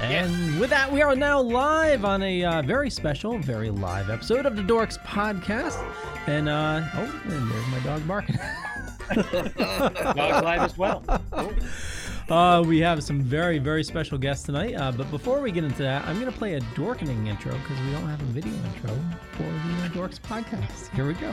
And with that, we are now live on a uh, very special, very live episode of the Dorks Podcast. And, uh, oh, and there's my dog barking. Dog's live as well. Uh, we have some very, very special guests tonight. Uh, but before we get into that, I'm going to play a Dorkening intro because we don't have a video intro for the Dorks Podcast. Here we go.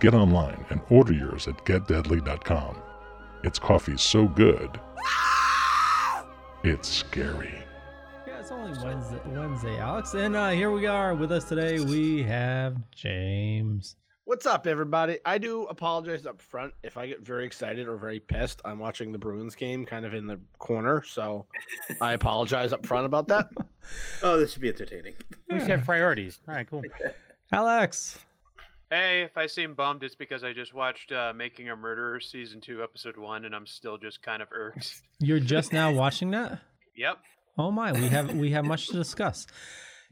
get online and order yours at getdeadly.com. Its coffee so good, it's scary. Yeah, it's only Wednesday, Wednesday, Alex. And uh, here we are with us today. We have James. What's up, everybody? I do apologize up front if I get very excited or very pissed. I'm watching the Bruins game kind of in the corner, so I apologize up front about that. Oh, this should be entertaining. We should have priorities. All right, cool. Alex. Hey, if I seem bummed, it's because I just watched uh, Making a Murderer season two, episode one, and I'm still just kind of irked. You're just now watching that? Yep. Oh my, we have we have much to discuss.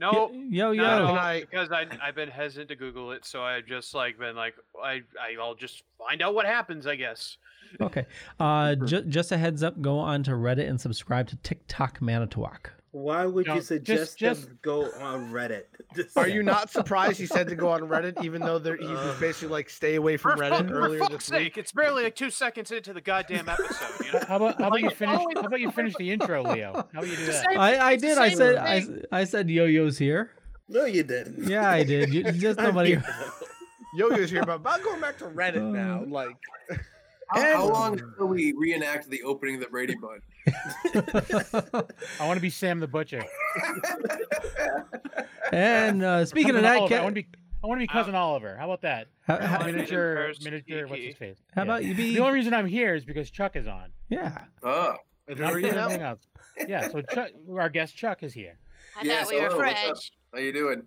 No, Yo yo. no, Can I- because I I've been hesitant to Google it, so I've just like been like I I'll just find out what happens, I guess. Okay. Uh, ju- just a heads up. Go on to Reddit and subscribe to Tick Tock Manitowoc. Why would No, you suggest just- them go on Reddit? Just- Are you not surprised he said to go on Reddit, even though there, he was basically like, stay away For, from Reddit fuck, for earlier fuck's this sake, week? it's barely like two seconds into the goddamn episode. You know? How about how about you finish? oh, How about you finish the intro, Leo? How about you do that? Same- I, I did. I said I, thing. I said Yo-Yo's here. No, you didn't. Yeah, I did. You, just I'm nobody. here. Yo-Yo's here, but I'm going back to Reddit now. Uh, Like, How, how long until we reenact the opening of the Brady Bunch? I want to be Sam the Butcher. and uh, speaking of that, Oliver. I want to be. I want to be cousin Oliver. How about that? how, how, Miniature, miniature. What's his face? how Yeah. about you be? The only reason I'm here is because Chuck is on. Yeah. Oh, is Not you anything else. Yeah. So Chuck, our guest Chuck is here. I Yes, thought we were hello, what's up? French. how you doing?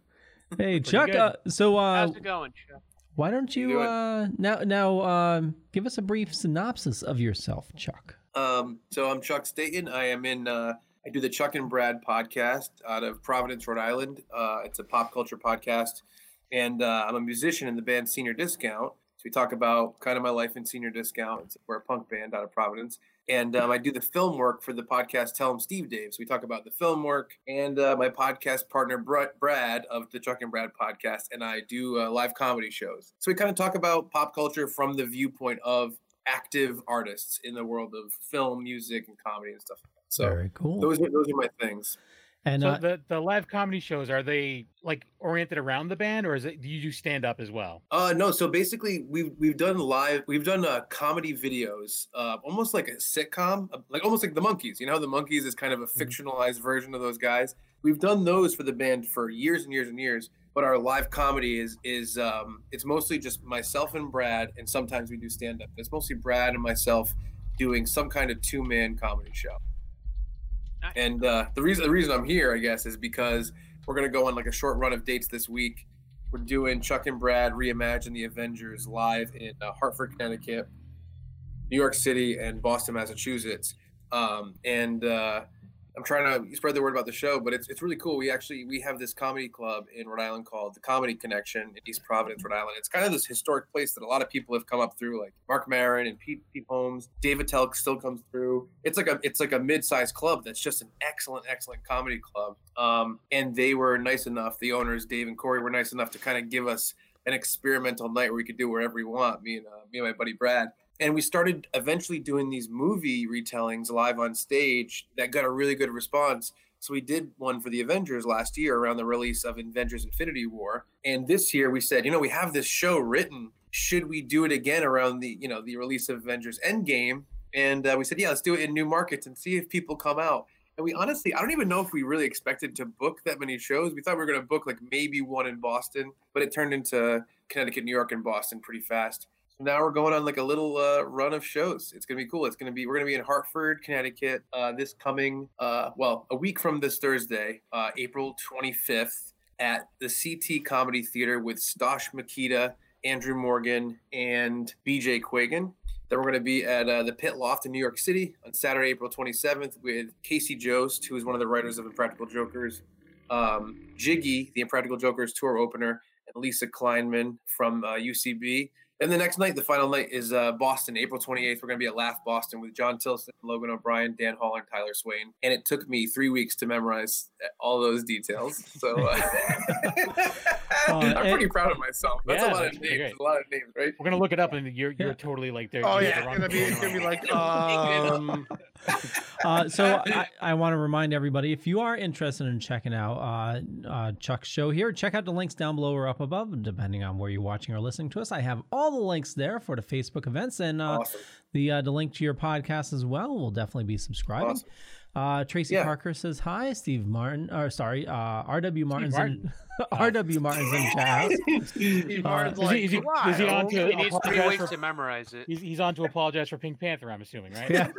Hey Chuck. good. Uh, so uh, How's it going? Chuck? why don't you doing? uh, now now um, give us a brief synopsis of yourself, Chuck? Um, so I'm Chuck Staten. I am in. Uh, I do the Chuck and Brad podcast out of Providence, Rhode Island. Uh, it's a pop culture podcast, and uh, I'm a musician in the band Senior Discount. So we talk about kind of my life in Senior Discount. We're a punk band out of Providence, and um, I do the film work for the podcast Tell 'em Steve Dave. So we talk about the film work, and uh, my podcast partner Brad of the Chuck and Brad podcast, and I do uh, live comedy shows. So we kind of talk about pop culture from the viewpoint of active artists in the world of film, music, and comedy and stuff. like that. So Very cool. those are those are my things. and so uh, the the live comedy shows are they like oriented around the band, or is it do you do stand up as well? Uh no, so basically we've we've done live we've done uh, comedy videos, uh, almost like a sitcom, uh, like almost like the Monkees. You know, the Monkees is kind of a fictionalized version of those guys. We've done those for the band for years and years and years. But our live comedy is is um, it's mostly just myself and Brad, and sometimes we do stand up. It's mostly Brad and myself doing some kind of two man comedy show. Nice. And uh, the reason the reason I'm here, I guess, is because we're gonna go on like a short run of dates this week. We're doing Chuck and Brad reimagine the Avengers live in uh, Hartford, Connecticut, New York City, and Boston, Massachusetts. Um, and uh, I'm trying to spread the word about the show, but it's, it's really cool. We actually we have this comedy club in Rhode Island called the Comedy Connection in East Providence, Rhode Island. It's kind of this historic place that a lot of people have come up through, like Marc Maron and Pete, Pete Holmes. David Telk still comes through. It's like a it's like a mid-sized club that's just an excellent, excellent comedy club. Um, and they were nice enough. The owners, Dave and Corey, were nice enough to kind of give us an experimental night where we could do wherever we want. Me and uh, me and my buddy Brad and we started eventually doing these movie retellings live on stage that got a really good response so we did one for the avengers last year around the release of avengers infinity war and this year we said you know we have this show written should we do it again around the you know the release of Avengers Endgame? And uh, we said, yeah, let's do it in new markets and see if people come out. And we honestly, I don't even know if we really expected to book that many shows. We thought we were going to book like maybe one in Boston, but it turned into Connecticut, New York, and Boston pretty fast. Now we're going on like a little uh, run of shows. It's to be cool. It's to be we're to be in Hartford, Connecticut, uh, this coming uh, well a week from this Thursday, uh, April 25th, at the CT Comedy Theater with Stosh Makita, Andrew Morgan, and BJ Quiggin. Then we're going to be at uh, the Pit Loft in New York City on Saturday, April 27th, with Casey Jost, who is one of the writers of Impractical Jokers, um, Jiggy, the Impractical Jokers tour opener, and Lisa Kleinman from uh, UCB. And the next night, the final night is uh, Boston, April 28th. We're going to be at Laugh Boston with John Tilson, Logan O'Brien, Dan Hall, and Tyler Swain. And it took me three weeks to memorize uh, all those details. So uh, I'm pretty proud of myself. That's Yeah, a lot of names. great. A lot of names, right? We're gonna look it up, and you're you're Yeah. totally like there. Oh you're yeah, it's gonna be gonna be like um. Uh, so I, I want to remind everybody if you are interested in checking out uh, uh, Chuck's show here, check out the links down below or up above, depending on where you're watching or listening to us. I have all the links there for the Facebook events and uh, Awesome. the uh, the link to your podcast as well. We'll definitely be subscribing. Awesome. Uh, Tracy Yeah. Parker says hi. Steve Martin, or sorry, uh, R.W. Martin's Martin. in R.W. Martin's in chat. house. Steve Martin's is he- like, is he- is he on "Wow." to- He needs three apologize weeks for- to memorize it. He's, he's on to apologize for Pink Panther. I'm assuming, right? Yeah.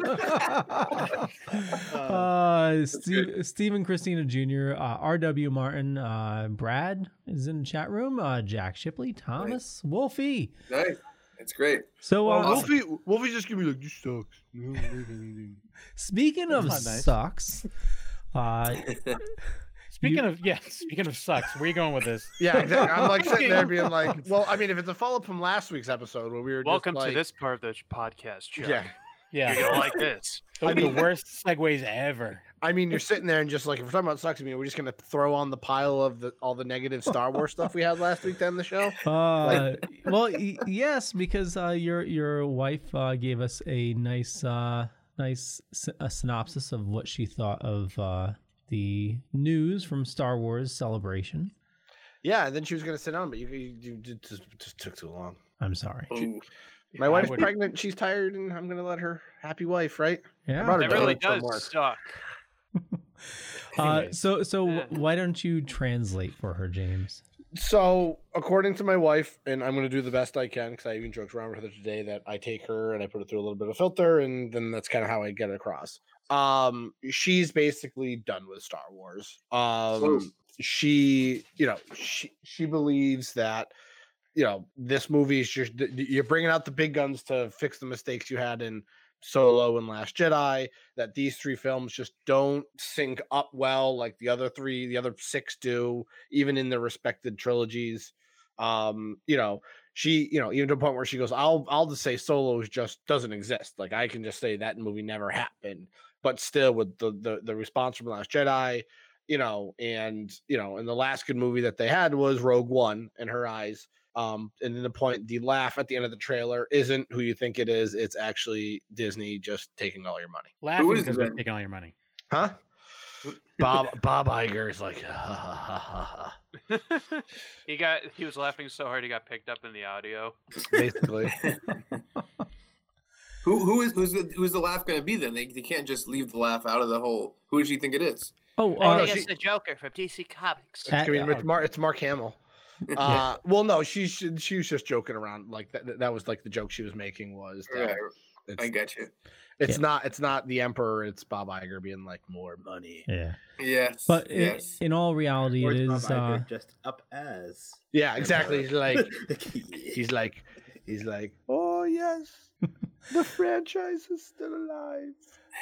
uh, Steve, Stephen Christina Jr., uh, R.W. Martin, uh, Brad is in the chat room, uh, Jack Shipley, Thomas, Wolfie. Nice. It's great. So, Well, uh, Wolfie, Wolfie just give me like this sucks. You don't speaking of That's not nice. sucks, uh, Speaking You- of yeah, speaking of sucks, where are you going with this? Yeah, exactly. I'm like sitting there being like, well, I mean, if it's a follow up from last week's episode where we were Welcome just like, to this part of the podcast, Chuck. Yeah, Yeah, You're gonna like this. those are the worst segues ever. I mean, you're sitting there and just like, if we're talking about sucks, I mean, we're just gonna throw on the pile of the all the negative Star Wars stuff we had last week on the show. uh, well, y- yes, because uh, your your wife uh, gave us a nice uh, nice sy- a synopsis of what she thought of uh, the news from Star Wars Celebration. Yeah, and then she was gonna sit down, but you, you, you just, just took too long. I'm sorry. Ooh. My I wife's pregnant, she's tired, and I'm gonna let her happy wife, right? Yeah. brought her That really donut from does work. suck. Uh, so so Yeah. why don't you translate for her, James? So, according to my wife, and I'm going to do the best I can because I even joked around with her today that I take her and I put it through a little bit of filter, and then that's kind of how I get it across. Um, she's basically done with Star Wars. Um, she, you know, she she believes that, you know, this movie is just th- th- you're bringing out the big guns to fix the mistakes you had in Solo and Last Jedi. That these three films just don't sync up well like the other three, the other six do even in their respected trilogies. Um, you know, she, you know, even to a point where she goes, I'll I'll just say Solo just doesn't exist. Like I can just say that movie never happened. But still with the the, the response from Last Jedi, you know, and you know, and the last good movie that they had was Rogue One in her eyes. Um, and then the point, the laugh at the end of the trailer isn't who you think it is. It's actually Disney just taking all your money. Laughing because they're taking all your money. Huh? Bob Bob Iger is like, ha, ha, ha, ha, ha. he got he was laughing so hard he got picked up in the audio. basically. Who who is who's the who's the laugh going to be then? They, they can't just leave the laugh out of the whole. Who does she think it is? Oh, Oh, uh, no, it's she- the Joker from DC Comics. At- I mean, it's Mark. It's Mark Hamill. Uh, well, no, she she she was just joking around. Like that. That was like the joke she was making was that Right, it's, I get you. it's Yeah. not it's not the emperor. It's Bob Iger being like more money. yeah. Yes. But i- yes. in all reality, Or it Bob. Iger Uh, just up as. Yeah, exactly. He's like He's he's like he's like oh yes, the franchise is still alive.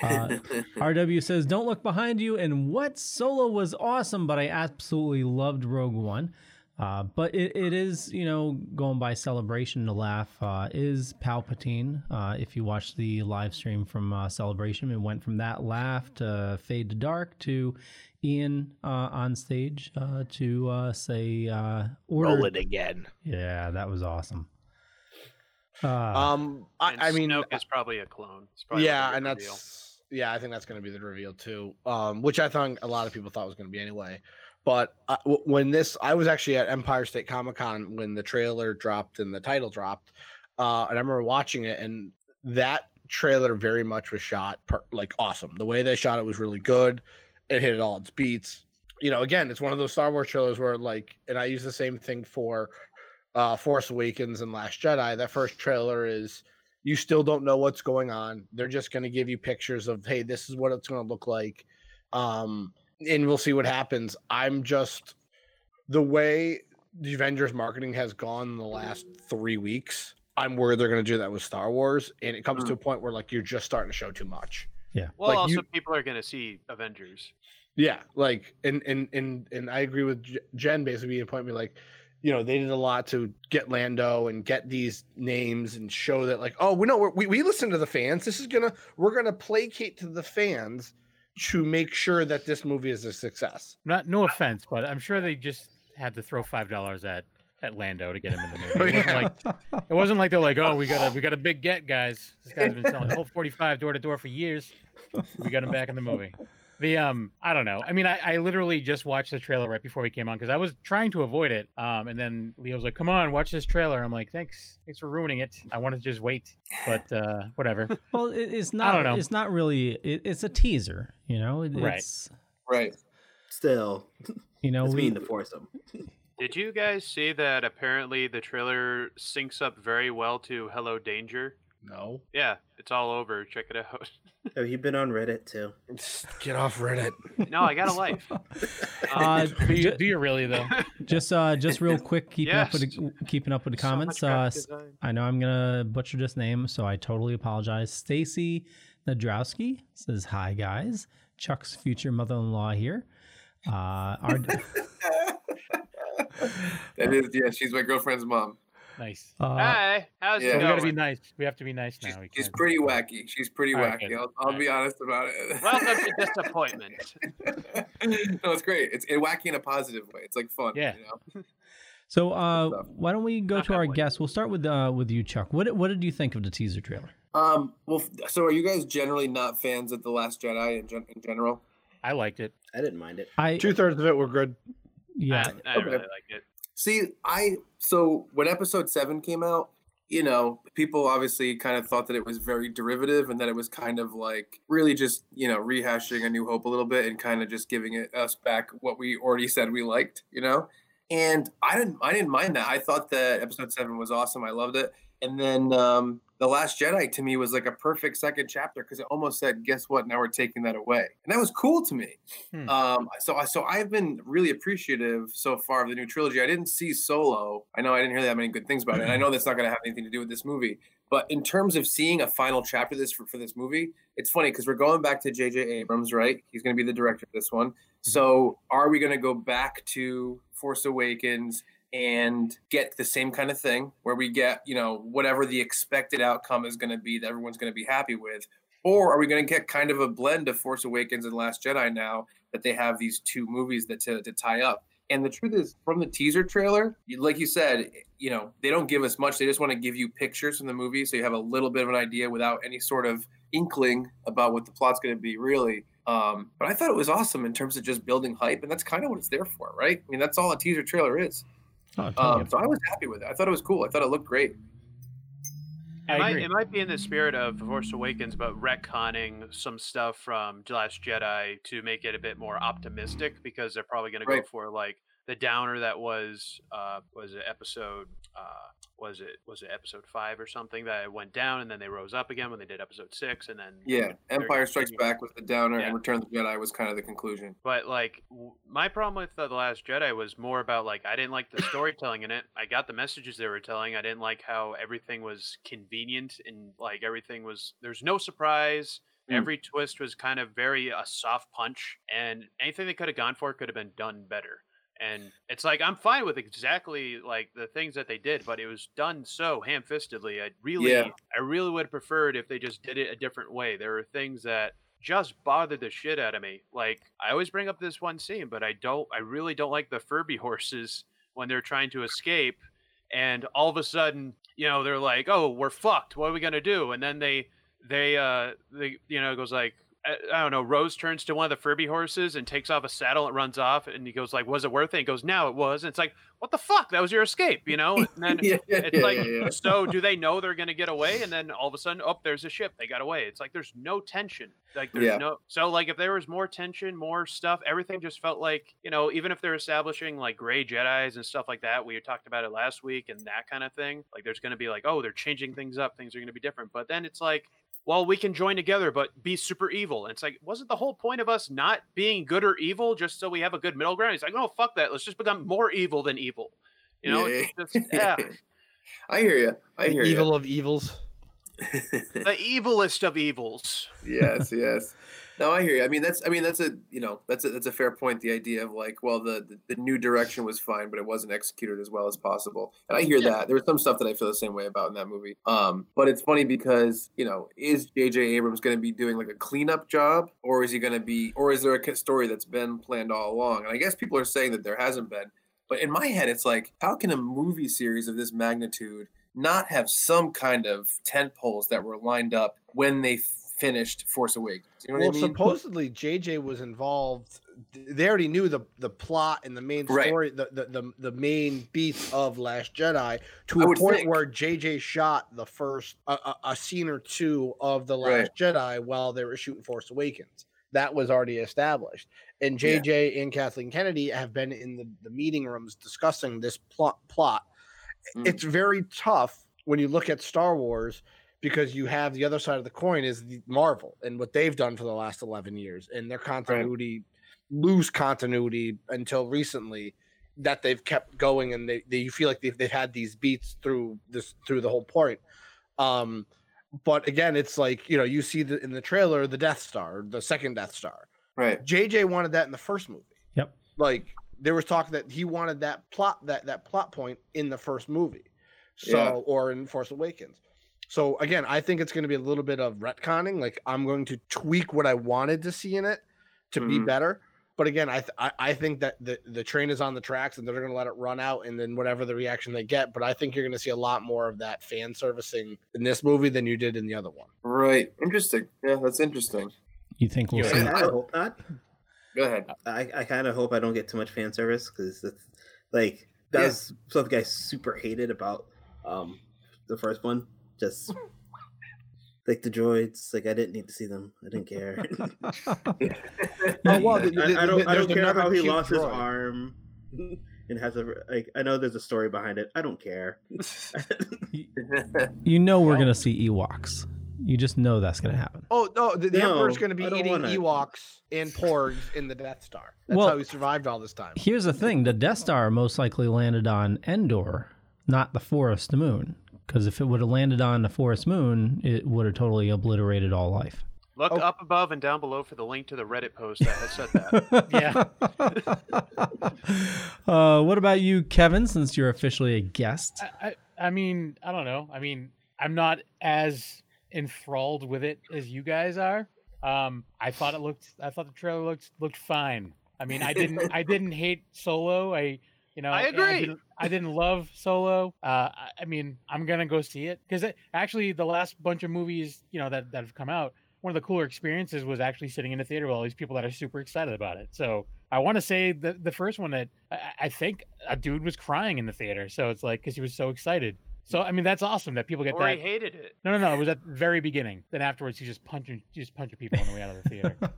uh, RW says, "Don't look behind you." And what solo was awesome, but I absolutely loved Rogue One. Uh, but it, it is, you know, going by celebration to laugh. Uh, is Palpatine? Uh, if you watch the live stream from uh, Celebration, it went from that laugh to fade to dark to Ian uh, on stage uh, to uh, say uh, order. Roll it again. Yeah, that was awesome. Uh, Um, I, I mean, Snoke is probably a clone. It's probably yeah, and reveal. that's yeah, I think that's going to be the reveal too. Um, which I thought a lot of people thought was going to be anyway. But uh, when this, I was actually at Empire State Comic Con when the trailer dropped and the title dropped, uh, and I remember watching it, and that trailer very much was shot per- like awesome. The way they shot it was really good. It hit all its beats. You know, again, it's one of those Star Wars trailers where like, and I use the same thing for uh Force Awakens and Last Jedi. That first trailer is you still don't know what's going on. They're just going to give you pictures of, hey, this is what it's going to look like. Um, and we'll see what happens. I'm just the way the Avengers marketing has gone in the last three weeks. I'm worried they're going to do that with Star Wars, and it comes to a mm. point where like you're just starting to show too much. Yeah. Well, Like, also you- people are gonna see Avengers. Yeah, like and and and and I agree with Jen basically being a point me like, you know, they did a lot to get Lando and get these names and show that like, oh, we know we we listen to the fans. This is gonna we're gonna placate to the fans to make sure that this movie is a success. Not no offense, but I'm sure they just had to throw five dollars at at Lando to get him in the movie. Oh, it wasn't like it wasn't like they're like, oh, we got a we got a big get, guys. This guy's been selling Colt 45 door to door for years. We got him back in the movie. The um, I don't know. I mean, I, I literally just watched the trailer right before we came on because I was trying to avoid it. Um, and then Leo's like, "Come on, watch this trailer." I'm like, "Thanks, thanks for ruining it. I wanted to just wait, but uh, whatever." Well, it, it's not. I don't know. It's not really. It, it's a teaser. You know. It, Right. It's Right. Still, you know it's we. mean to force them. Did you guys see that apparently the trailer syncs up very well to Hello Danger? No, Yeah, it's all over. Check it out. Have you been on Reddit too? Get off Reddit. no, I got a life. Uh, do, you, do you really though? just uh, just real quick, keeping up with the, keeping up with the So comments. uh, graphic s- design. I know I'm gonna butcher this name, so I totally apologize. Stacy Nadrowski says hi, guys. Chuck's future mother-in-law here. Uh, our, that is, yeah, she's my girlfriend's mom. Nice. uh, Hi, how's Yeah. So it we gotta be going? nice. We have to be nice She's, now. We she's can't- pretty wacky. She's pretty All right, wacky. good. I'll, I'll All be honest about it. Welcome to disappointment. no, it's great. It's it wacky in a positive way. It's like fun. Yeah. You know? so uh, why don't we go Not to our guests? We'll start with uh, with you, Chuck. What what did you think of the teaser trailer? Um. Well, so are you guys generally not fans of the Last Jedi in, gen- in general? I liked it. I didn't mind it. I Two thirds of it were good. yeah. I, I Okay. really like it. See, I so when episode seven came out, you know, people obviously kind of thought that it was very derivative and that it was kind of like really just, you know, rehashing A New Hope a little bit and kind of just giving it us back what we already said we liked, you know? And I didn't I didn't mind that. I thought that episode seven was awesome. I loved it. And then um The Last Jedi to me was like a perfect second chapter because it almost said, guess what? Now we're taking that away. And that was cool to me. Hmm. Um, so I so I've been really appreciative so far of the new trilogy. I didn't see Solo. I know I didn't hear that many good things about it. And I know that's not going to have anything to do with this movie. But in terms of seeing a final chapter this for, for this movie, it's funny because we're going back to J.J. Abrams, right? He's going to be the director of this one. So are we going to go back to Force Awakens and get the same kind of thing where we get, you know, whatever the expected outcome is going to be that everyone's going to be happy with? Or are we going to get kind of a blend of Force Awakens and Last Jedi now that they have these two movies that to, to tie up? And the truth is, from the teaser trailer, like you said, you know, they don't give us much. They just want to give you pictures from the movie so you have a little bit of an idea without any sort of inkling about what the plot's going to be, really. Um, but I thought it was awesome in terms of just building hype, and that's kind of what it's there for, right? I mean, that's all a teaser trailer is. Oh. Um, so I was happy with it. I thought it was cool. I thought it looked great. I It might, it might be in the spirit of The Force Awakens, but retconning some stuff from The Last Jedi to make it a bit more optimistic because they're probably going to go for like the downer that was uh was it episode uh was it was it episode five or something that went down and then they rose up again when they did episode six and then Yeah, Empire Strikes. Back was the downer, Yeah. and Return of the Jedi was kind of the conclusion. But like w- my problem with uh, the Last Jedi was more about like I didn't like the storytelling in it. I got the messages they were telling. I didn't like how everything was convenient and like everything was there's no surprise. Mm. Every twist was kind of very a soft punch, and anything they could have gone for could have been done better. And it's like I'm fine with exactly like the things that they did, but it was done so ham-fistedly. I really, Yeah. I really would have preferred if they just did it a different way. There were things that just bothered the shit out of me. Like I always bring up this one scene, but I don't I really don't like the Furby horses when they're trying to escape and all of a sudden, you know, they're like, "Oh, we're fucked. What are we going to do?" And then they they uh they you know, it goes like I, don't know. Rose turns to one of the Furby horses and takes off a saddle and runs off, and he goes like, "Was it worth it?" He goes, "No, it was." And it's like, "What the fuck? That was your escape," you know? And then Yeah, it's yeah, like, yeah, so do they know they're gonna get away? And then all of a sudden, oh, there's a ship. They got away. It's like there's no tension. Like there's no. So like if there was more tension, more stuff, everything just felt like you know, even if they're establishing like gray Jedi's and stuff like that, we talked about it last week and that kind of thing. Like there's gonna be like, oh, they're changing things up. Things are gonna be different. But then it's like well, we can join together, but be super evil. And it's like, wasn't the whole point of us not being good or evil just so we have a good middle ground? He's like, no, fuck that. Let's just become more evil than evil. You know, Yeah. just, yeah, I hear you. I The hear evil of evils. the evilest of evils. yes, yes. No, I hear you. I mean, that's I mean that's a you know that's a that's a fair point. The idea of like, well, the the, the new direction was fine, but it wasn't executed as well as possible. And I hear that. There was some stuff that I feel the same way about in that movie. Um, but it's funny because you know, is J.J. Abrams going to be doing like a cleanup job, or is he going to be, or is there a story that's been planned all along? And I guess people are saying that there hasn't been. But in my head, it's like, how can a movie series of this magnitude not have some kind of tent poles that were lined up when they finished Force Awakens? You know well, what I mean? supposedly JJ was involved. They already knew the the plot and the main Right. story, the, the the the main beats of Last Jedi, to I a point think. where JJ shot the first a, a, a scene or two of the Last Right. Jedi while they were shooting Force Awakens. That was already established, and Yeah. JJ and Kathleen Kennedy have been in the, the meeting rooms discussing this plot. Plot. Mm. It's very tough when you look at Star Wars because you have the other side of the coin is the Marvel and what they've done for the last 11 years and their continuity lose continuity until recently that they've kept going and they, they you feel like they've, they've had these beats through this through the whole point um but again it's like you know you see the, in the trailer the death star the second death star right. jj wanted that in the first movie Yep. like there was talk that he wanted that plot that that plot point in the first movie so Yeah. or in force awakens so again i think it's going to be a little bit of retconning like i'm going to tweak what i wanted to see in it to be Mhm. better but again I, th- I i think that the the train is on the tracks and they're going to let it run out and then whatever the reaction they get but i think you're going to see a lot more of that fan servicing in this movie than you did in the other one Right. Interesting. Yeah, that's interesting. You think we'll Yeah, see? I, I hope not. Go ahead. I, I kind of hope I don't get too much fan service because that's like that Yeah. was something I super hated about um the first one. Just like the droids, like I didn't need to see them. I didn't care. Oh, well, I, the- the- I don't. I don't care how he cute lost his arm and has a like. I know there's a story behind it. I don't care. You know we're gonna see Ewoks. You just know that's gonna happen. Oh no, the, the No, Emperor's going to be eating wanna- Ewoks and porgs in the Death Star. That's Well- how he survived all this time. Here's the thing: the Death Star most likely landed on Endor, not the Forest Moon. Because if it would have landed on the Forest Moon, it would have totally obliterated all life. Look Oh. up above and down below for the link to the Reddit post that has said that. Yeah. uh, what about you, Kevin? Since you're officially a guest, I, I, I mean, I don't know. I mean, I'm not as enthralled with it as you guys are. Um, I thought it looked. I thought the trailer looked looked fine. I mean, I didn't. I didn't hate Solo. I, you know, I agree. didn't, I didn't love Solo. Uh, I, I mean, I'm gonna go see it because actually, the last bunch of movies, you know, that that have come out, one of the cooler experiences was actually sitting in the theater with all these people that are super excited about it. So I want to say the the first one that I, I think a dude was crying in the theater. So it's like because he was so excited. So I mean that's awesome that people get or he that. hated it. No, no, no. It was at the very beginning. Then afterwards, he just punching, just punching people on the way out of the theater.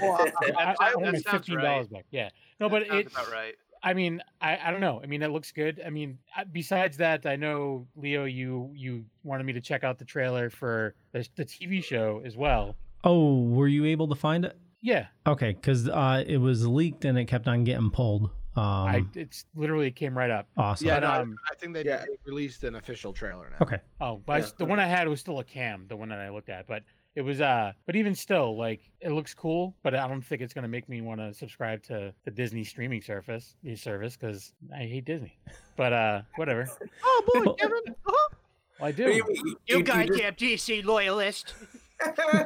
Well, I, that, I, I that want my sounds fifteen right. dollars back. Yeah. No, but That sounds it. about right. I mean, I, I don't know. I mean, it looks good. I mean, uh, besides that, I know Leo, you you wanted me to check out the trailer for the, the TV show as well. oh, were you able to find it? Yeah, Okay, because uh, it was leaked and it kept on getting pulled. Um, I it's literally came right up. awesome. Yeah, But, no, I- um, I think they, yeah. released an official trailer now. Okay. Oh, but Yeah, s- the one I had was still a cam, the one that I looked at, but it was uh but even still like it looks cool, but I don't think it's going to make me want to subscribe to the Disney streaming service, the service cuz I hate Disney. But uh whatever. Oh boy, Well- Kevin! Well, I do. You, you, You you just, goddamn DC loyalist.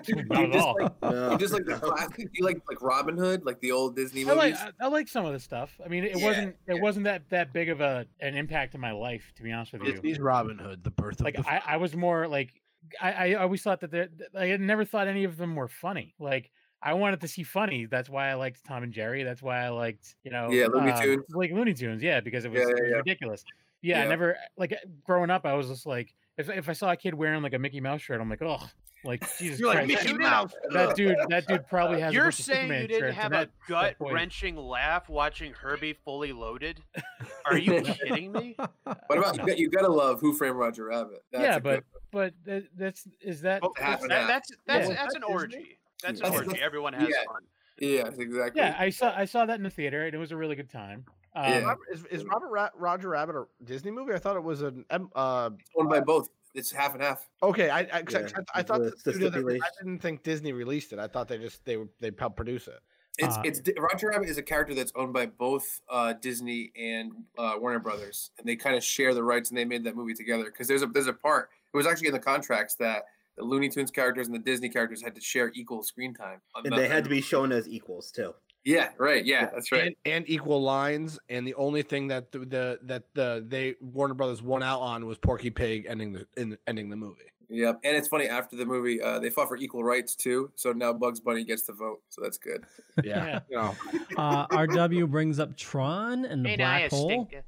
You just like No, you just like the classic. You like like Robin Hood, like the old Disney I like movies. I, I like some of the stuff. I mean, it Yeah, wasn't it yeah. wasn't that that big of a an impact in my life, to be honest with you. Disney's Robin Hood, the birth of like the I, I was more like I, I always thought that they're- I had never thought any of them were funny. Like I wanted to see funny. That's why I liked Tom and Jerry. That's why I liked, you know, Yeah, Looney um, Tunes. like Looney Tunes. Yeah, because it was, Yeah, it was yeah. ridiculous. Yeah, I Yeah. never like growing up. I was just like, if if I saw a kid wearing like a Mickey Mouse shirt, I'm like, oh, like Jesus You're like Christ, Mickey that- Mouse. That dude, that dude probably has. You're bunch saying Superman you didn't have a gut wrenching laugh watching Herbie fully loaded? Are you kidding me? What about you? Got, you gotta love Who Framed Roger Rabbit. That's yeah, a but good but that, that's is that Well, half that- that's that's Yeah. that's an orgy. That's an That's- orgy. Everyone has yeah. fun. Yeah, exactly. yeah. I saw I saw that in the theater, and it was a really good time. Um, Yeah. Robert, is, is Robert Ra- Roger Rabbit a Disney movie? I thought it was an M- uh It's owned by both. It's half and half. okay. I I, 'cause I- Yeah, I, thought the- the the that- I didn't think Disney released it. I thought they just they they helped produce it. It's Uh, it's Roger Rabbit is a character that's owned by both uh, Disney and uh, Warner Brothers, and they kind of share the rights, and they made that movie together. Because there's a there's a part. It was actually in the contracts that the Looney Tunes characters and the Disney characters had to share equal screen time. And the- they had to be shown as equals too. Yeah, right. Yeah, that's right. And, and equal lines, and the only thing that the, the that the they Warner Brothers won out on was Porky Pig ending the in, ending the movie. Yep. And it's funny after the movie, uh, they fought for equal rights too. So now Bugs Bunny gets to vote. So that's good. Yeah. you know, Uh, RW brings up Tron and the black hole.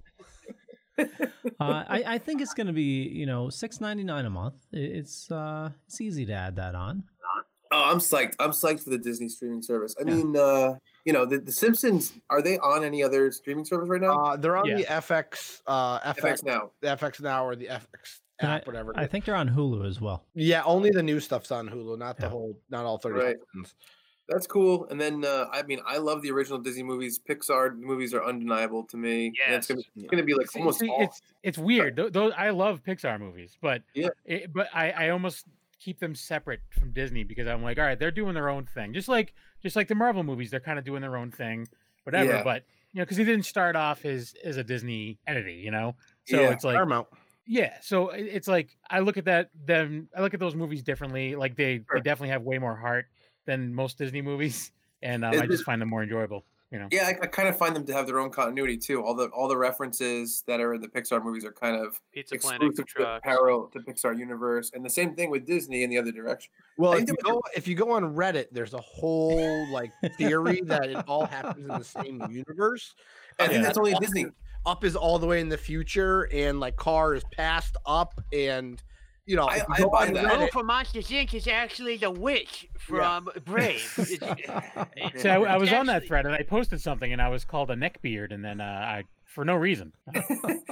Uh, I, I think it's going to be you know six ninety nine a month. It's uh, it's easy to add that on. Oh, I'm psyched. I'm psyched for the Disney streaming service. I Yeah. mean, uh, you know, the, the Simpsons are they on any other streaming service right now? uh, they're on Yeah. the FX uh FX, FX now. the FX now or the FX And app, whatever. I think they're on Hulu as well. yeah, only the new stuff's on Hulu, not the whole, not all thirty Right. seasons. That's cool. And then, uh, I mean, I love the original Disney movies. Pixar movies are undeniable to me. Yeah, it's gonna, it's gonna be like almost see, all. it's it's weird. Tho- Those I love Pixar movies, but Yeah. it, but I I almost keep them separate from Disney because I'm like, all right, they're doing their own thing, just like just like the Marvel movies, they're kind of doing their own thing, whatever. Yeah. But you know, because he didn't start off as as a Disney entity, you know, so Yeah. it's like Paramount. yeah. So it's like I look at that them I look at those movies differently. Like they Sure. they definitely have way more heart than most Disney movies, and um, I just find them more enjoyable. You know. yeah, I, I kind of find them to have their own continuity too. All the all the references that are in the Pixar movies are kind of Pizza Planet exclusive to the parallel to Pixar universe, and the same thing with Disney in the other direction. Well, if you go if you go on Reddit, there's a whole like theory that it all happens in the same universe. I and think that that's only up Disney. Up is all the way in the future, and like car is past up, and you know. I- if I go buy on that. Reddit- for Monsters Inc. is actually the witch from Brave. So I, I was on that thread and I posted something and I was called a neckbeard and then uh, I for no reason. And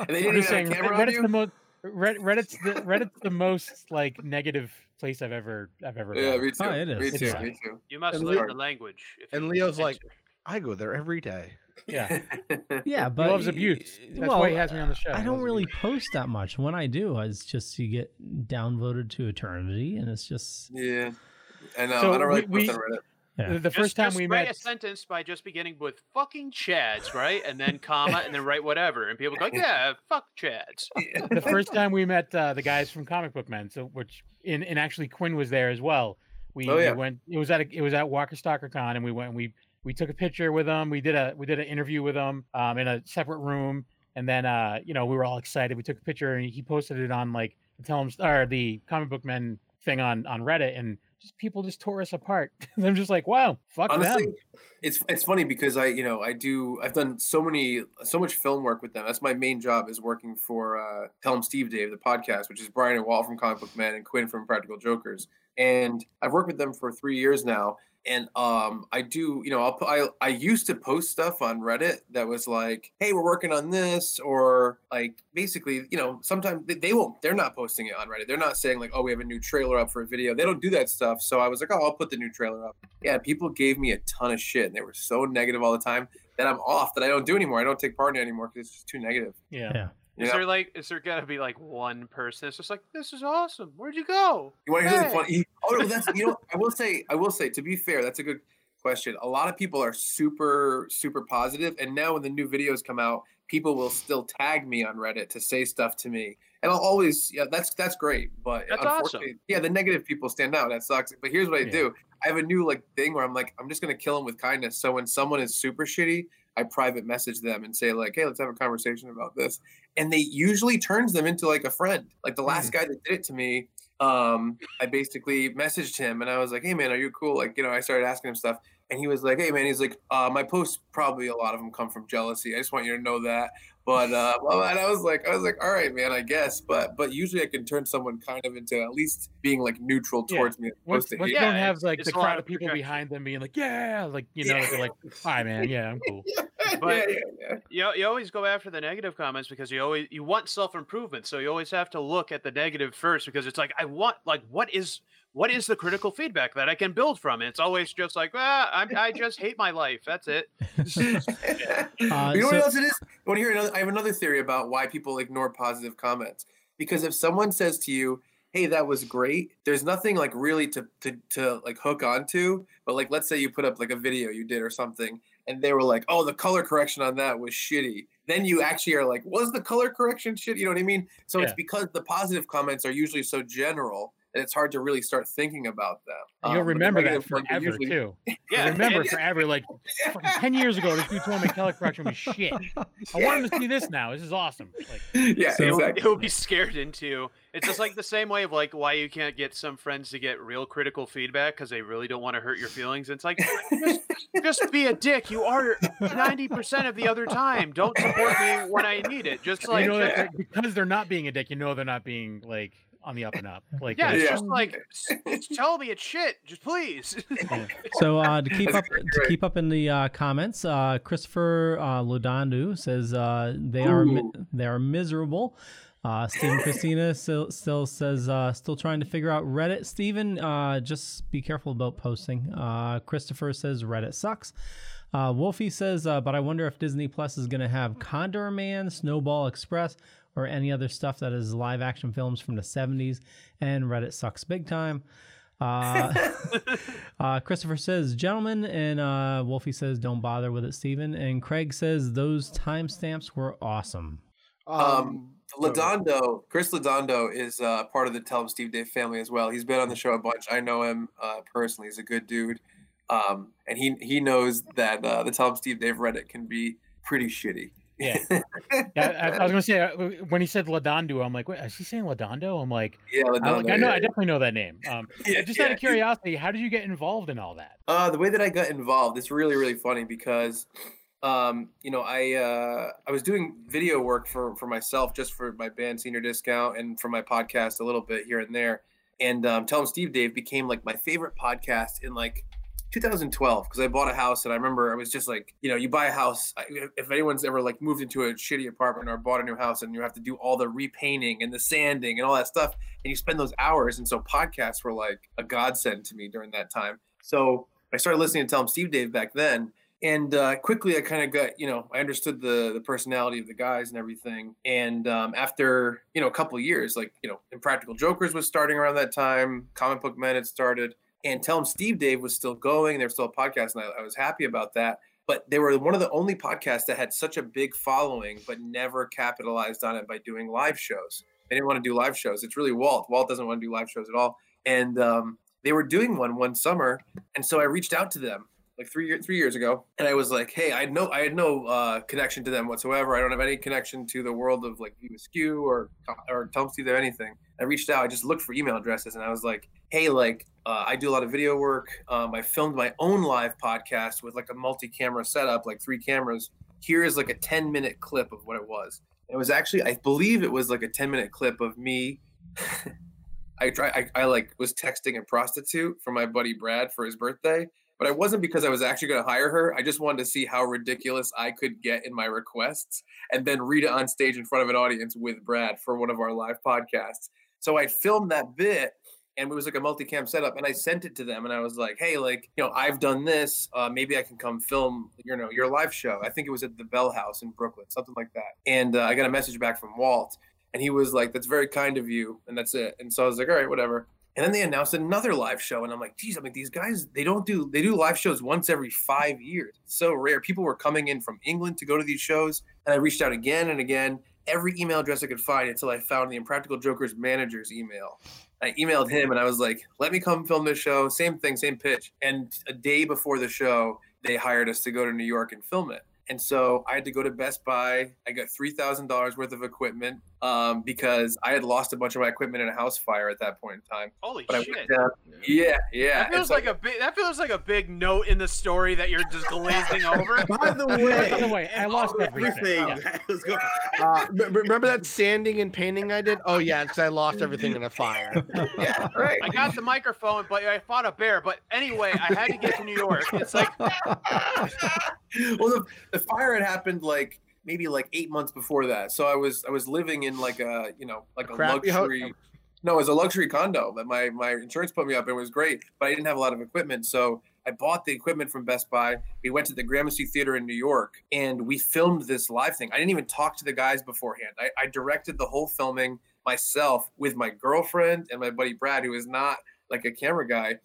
they didn't even have saying a camera on Reddit's you. the most Reddit's the Reddit's the most like negative place I've ever I've ever Yeah, been. me too. Oh, it Me too. Me too. You must And learn Leo- the language. if and Leo's like. I go there every day. Yeah. Yeah, but loves abuse. y- That's why he has me on the show. I don't really abuse. post that much. When I do, it's just you get downvoted to eternity, and it's just yeah. I know. So I don't really we- post we- on Reddit. yeah. The, the Just- first time just we write met, a sentence by just beginning with "fucking Chads," right, and then comma, and then write whatever, and people go, "Yeah, fuck Chads." the first time we met uh, the guys from Comic Book Men, so which in and actually Quinn was there as well. We, Oh, we went. It was at a, it was at Walker Stalker Con, and we went. and We we took a picture with them. We did a we did an interview with them um, in a separate room, and then uh, you know we were all excited. We took a picture, and he posted it on like the Tell or the Comic Book Men thing on on Reddit, and just people just tore us apart. I'm just like, wow, fuck Honestly, them. it's it's funny because I you know I do I've done so many so much film work with them. That's my main job is working for uh, Tell 'em Steve Dave the podcast, which is Brian and Walt from Comic Book Man and Quinn from Practical Jokers. And I've worked with them for three years now. And um, I do, you know, I'll, I I used to post stuff on Reddit that was like, "Hey, we're working on this," or like basically, you know, sometimes they, they won't, they're not posting it on Reddit. They're not saying like, "Oh, we have a new trailer up for a video." They don't do that stuff. So I was like, "Oh, I'll put the new trailer up." Yeah, people gave me a ton of shit, and they were so negative all the time that I'm off. That I don't do anymore. I don't take part in it anymore because it's just too negative. Yeah. yeah. You, Is know? there like, is there gotta be like one person that's just like, "This is awesome. Where'd you go?" You want to hear something funny? Oh, no, that's you know. I will say, I will say, to be fair, that's a good question. A lot of people are super, super positive, and now when the new videos come out, people will still tag me on Reddit to say stuff to me, and I'll always, yeah, that's that's great. But That's awesome. yeah, the negative people stand out. That sucks. But here's what I Yeah. do: I have a new like thing where I'm like, I'm just gonna kill them with kindness. So when someone is super shitty, I private message them and say like, hey, let's have a conversation about this, and they usually turns them into like a friend. Like the last guy that did it to me um, I basically messaged him and I was like, "Hey man, are you cool?" Like, you know, I started asking him stuff, and he was like, "Hey man," he's like, uh, "My posts probably a lot of them come from jealousy. I just want you to know that." But uh, well, and I was like, I was like, "All right, man, I guess." But but usually I can turn someone kind of into at least being like neutral Yeah. towards me. as Once, to once you don't have like it's the a crowd of of people projection. behind them being like, yeah, like you know, they're like, all right, man, yeah, I'm cool. But- yeah, yeah, yeah. You, you always go after the negative comments because you always you want self improvement. So you always have to look at the negative first because it's like I want like what is what is the critical feedback that I can build from? And it's always just like ah, I'm, I just hate my life. That's it. Uh, you know so- what else it is? Want to hear another? I have another theory about why people ignore positive comments. Because if someone says to you, "Hey, that was great," there's nothing like really to to to like hook onto. But like, let's say you put up like a video you did or something, and they were like, "Oh, the color correction on that was shitty." Then you actually are like, "Was the color correction shit?" You know what I mean? So it's because the positive comments are usually so general that it's hard to really start thinking about them. Um, You'll remember that negative ones are forever usually- too. Yeah, You'll remember and- forever, like ten years ago, this dude told me color correction was shit. I want him to see this now. This is awesome. Like, yeah, So- exactly. He'll be scared into. It's just like the same way of like why you can't get some friends to get real critical feedback because they really don't want to hurt your feelings. It's like just, just be a dick. You are ninety percent of the other time. Don't support me when I need it. Just like you know, just- because they're not being a dick, you know, they're not being like on the up and up. Like, yeah, it's Yeah. just like tell me it's shit. Just please. So uh, to keep up That's to keep up in the uh, comments, uh, Christopher uh, Lodandu says uh, they are mi- they are miserable. Uh, Stephen Christina still still says uh, still trying to figure out Reddit. Stephen, uh, just be careful about posting. Uh, Christopher says Reddit sucks. Uh, Wolfie says, uh, but I wonder if Disney Plus is going to have Condorman, Snowball Express, or any other stuff that is live action films from the 70s. And Reddit sucks big time. Uh, uh, Christopher says, gentlemen, and uh, Wolfie says, don't bother with it, Steven. And Craig says, those timestamps were awesome. Um, Ladondo, Chris Ladondo is uh, part of the Tell 'em Steve Dave family as well. He's been on the show a bunch. I know him uh, personally. He's a good dude, um, and he he knows that uh, the Tell 'em Steve Dave Reddit can be pretty shitty. Yeah. yeah, I, I was gonna say uh, when he said Ladondo, I'm like, wait, is he saying Ladondo? I'm like, yeah, I, Ladondo. like, I know, yeah, I definitely know that name. Um, yeah, just yeah. out of curiosity, how did you get involved in all that? Uh, the way that I got involved, it's really really funny because, um, you know, I uh, I was doing video work for for myself, just for my band Senior Discount, and for my podcast a little bit here and there. And um, Tell 'em Steve Dave became like my favorite podcast in like 2012 because I bought a house and I remember I was just like, you know, you buy a house. If anyone's ever like moved into a shitty apartment or bought a new house and you have to do all the repainting and the sanding and all that stuff, and you spend those hours. And so podcasts were like a godsend to me during that time. So I started listening to Tell 'em Steve Dave back then. And uh, quickly, I kind of got, you know, I understood the the personality of the guys and everything. And um, after, you know, a couple years, like, you know, Impractical Jokers was starting around that time, Comic Book Men had started, and Tell 'em Steve Dave was still going. They were still a podcast, and I, I was happy about that. But they were one of the only podcasts that had such a big following, but never capitalized on it by doing live shows. They didn't want to do live shows. It's really Walt. Walt doesn't want to do live shows at all. And um, they were doing one one summer, and so I reached out to them like three year, three years ago, and I was like, "Hey, I had no, I had no uh, connection to them whatsoever. I don't have any connection to the world of like Viva or or Steve or anything." I reached out. I just looked for email addresses, and I was like, "Hey, like, uh, I do a lot of video work. Um, I filmed my own live podcast with like a multi-camera setup, like three cameras. Here is like a 10-minute clip of what it was. It was actually, I believe, it was like a 10-minute clip of me." I try. I, I like was texting a prostitute for my buddy Brad for his birthday, but I wasn't because I was actually going to hire her. I just wanted to see how ridiculous I could get in my requests and then read it on stage in front of an audience with Brad for one of our live podcasts. So I filmed that bit and it was like a multicam setup and I sent it to them and I was like, "Hey, like, you know, I've done this. Uh, maybe I can come film, you know, your live show." I think it was at the Bell House in Brooklyn, something like that. And uh, I got a message back from Walt and he was like, "That's very kind of you," and that's it. And so I was like, "All right, whatever." And then they announced another live show, and I'm like, "Geez, I mean, these guys. They don't do they do live shows once every five years. It's so rare. People were coming in from England to go to these shows, and I reached out again and again, every email address I could find until I found the Impractical Jokers manager's email. I emailed him and I was like, "Let me come film this show." Same thing, same pitch. And a day before the show, they hired us to go to New York and film it. And so I had to go to Best Buy. I got three thousand dollars worth of equipment um, because I had lost a bunch of my equipment in a house fire at that point in time. Holy But shit. down. Yeah, yeah. That feels so- like a big. That feels like a big note in the story that you're just glazing over. By the way, By the way, way, I lost everything. everything. Yeah. Let's go. Uh, remember that sanding and painting I did? Oh yeah, because I lost everything in a fire. yeah, right. I got the microphone, but I fought a bear. But anyway, I had to get to New York. It's like well, the, the fire had happened like maybe like eight months before that. So I was I was living in like a you know like a, ho- luxury. No, it was a luxury condo that my my insurance put me up. and It was great, but I didn't have a lot of equipment, so I bought the equipment from Best Buy. We went to the Gramercy Theater in New York, and we filmed this live thing. I didn't even talk to the guys beforehand. I, I directed the whole filming myself with my girlfriend and my buddy Brad, who is not like a camera guy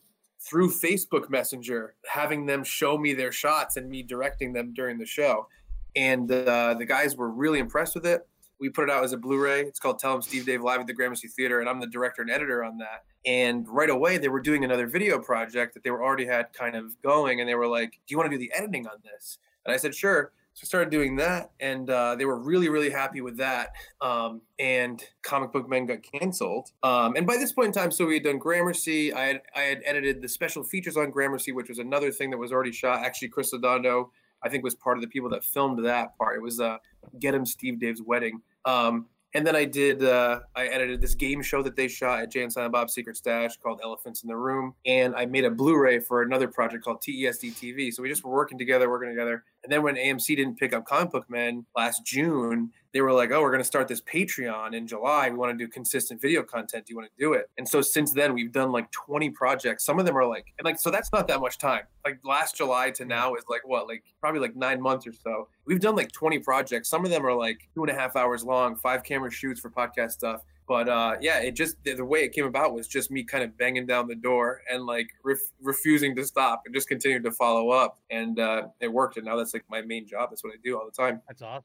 through Facebook Messenger, having them show me their shots and me directing them during the show. And uh, the guys were really impressed with it. We put it out as a Blu-ray. It's called Tell 'em Steve Dave Live at the Gramercy Theater, and I'm the director and editor on that. And right away, they were doing another video project that they were already had kind of going, and they were like, "Do you want to do the editing on this?" And I said, "Sure." So I started doing that, and uh, they were really, really happy with that. Um, and Comic Book Men got canceled. Um, and by this point in time, so we had done Gramercy. I had I had edited the special features on Gramercy, which was another thing that was already shot. Actually, Chris Lodondo, I think, was part of the people that filmed that part. It was uh, Get Him Steve Dave's wedding. Um, and then I did, uh, I edited this game show that they shot at Jay and Silent Bob's Secret Stash called Elephants in the Room. And I made a Blu ray for another project called TESD TV. So we just were working together, working together. And then when AMC didn't pick up Comic Book Men last June, they were like, oh, we're going to start this Patreon in July. We want to do consistent video content. Do you want to do it? And so since then, we've done like 20 projects. Some of them are like, and like, so that's not that much time. Like last July to now is like what, like probably like nine months or so. We've done like 20 projects. Some of them are like two and a half hours long, five camera shoots for podcast stuff. But uh, yeah, it just the, the way it came about was just me kind of banging down the door and like ref- refusing to stop and just continuing to follow up, and uh, it worked. And now that's like my main job. That's what I do all the time. That's awesome.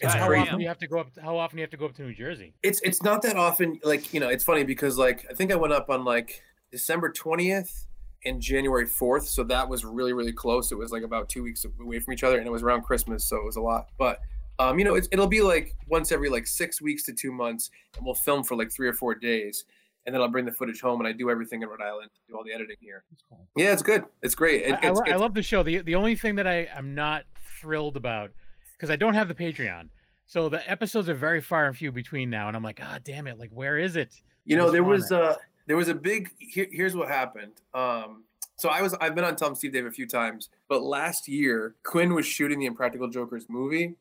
It's how crazy. often you have to go up? How often you have to go up to New Jersey? It's it's not that often. Like you know, it's funny because like I think I went up on like December twentieth and January fourth, so that was really really close. It was like about two weeks away from each other, and it was around Christmas, so it was a lot. But um, you know, it's, it'll be like once every like six weeks to two months, and we'll film for like three or four days, and then I'll bring the footage home, and I do everything in Rhode Island, do all the editing here. Yeah, it's good. It's great. It, I, I it's, I love the show. The the only thing that I am not thrilled about because I don't have the Patreon, so the episodes are very far and few between now, and I'm like, ah, damn it! Like, where is it? You know, there want was uh there was a big here, here's what happened. Um so I was I've been on Tell 'em Steve Dave a few times, but last year Quinn was shooting the Impractical Jokers movie.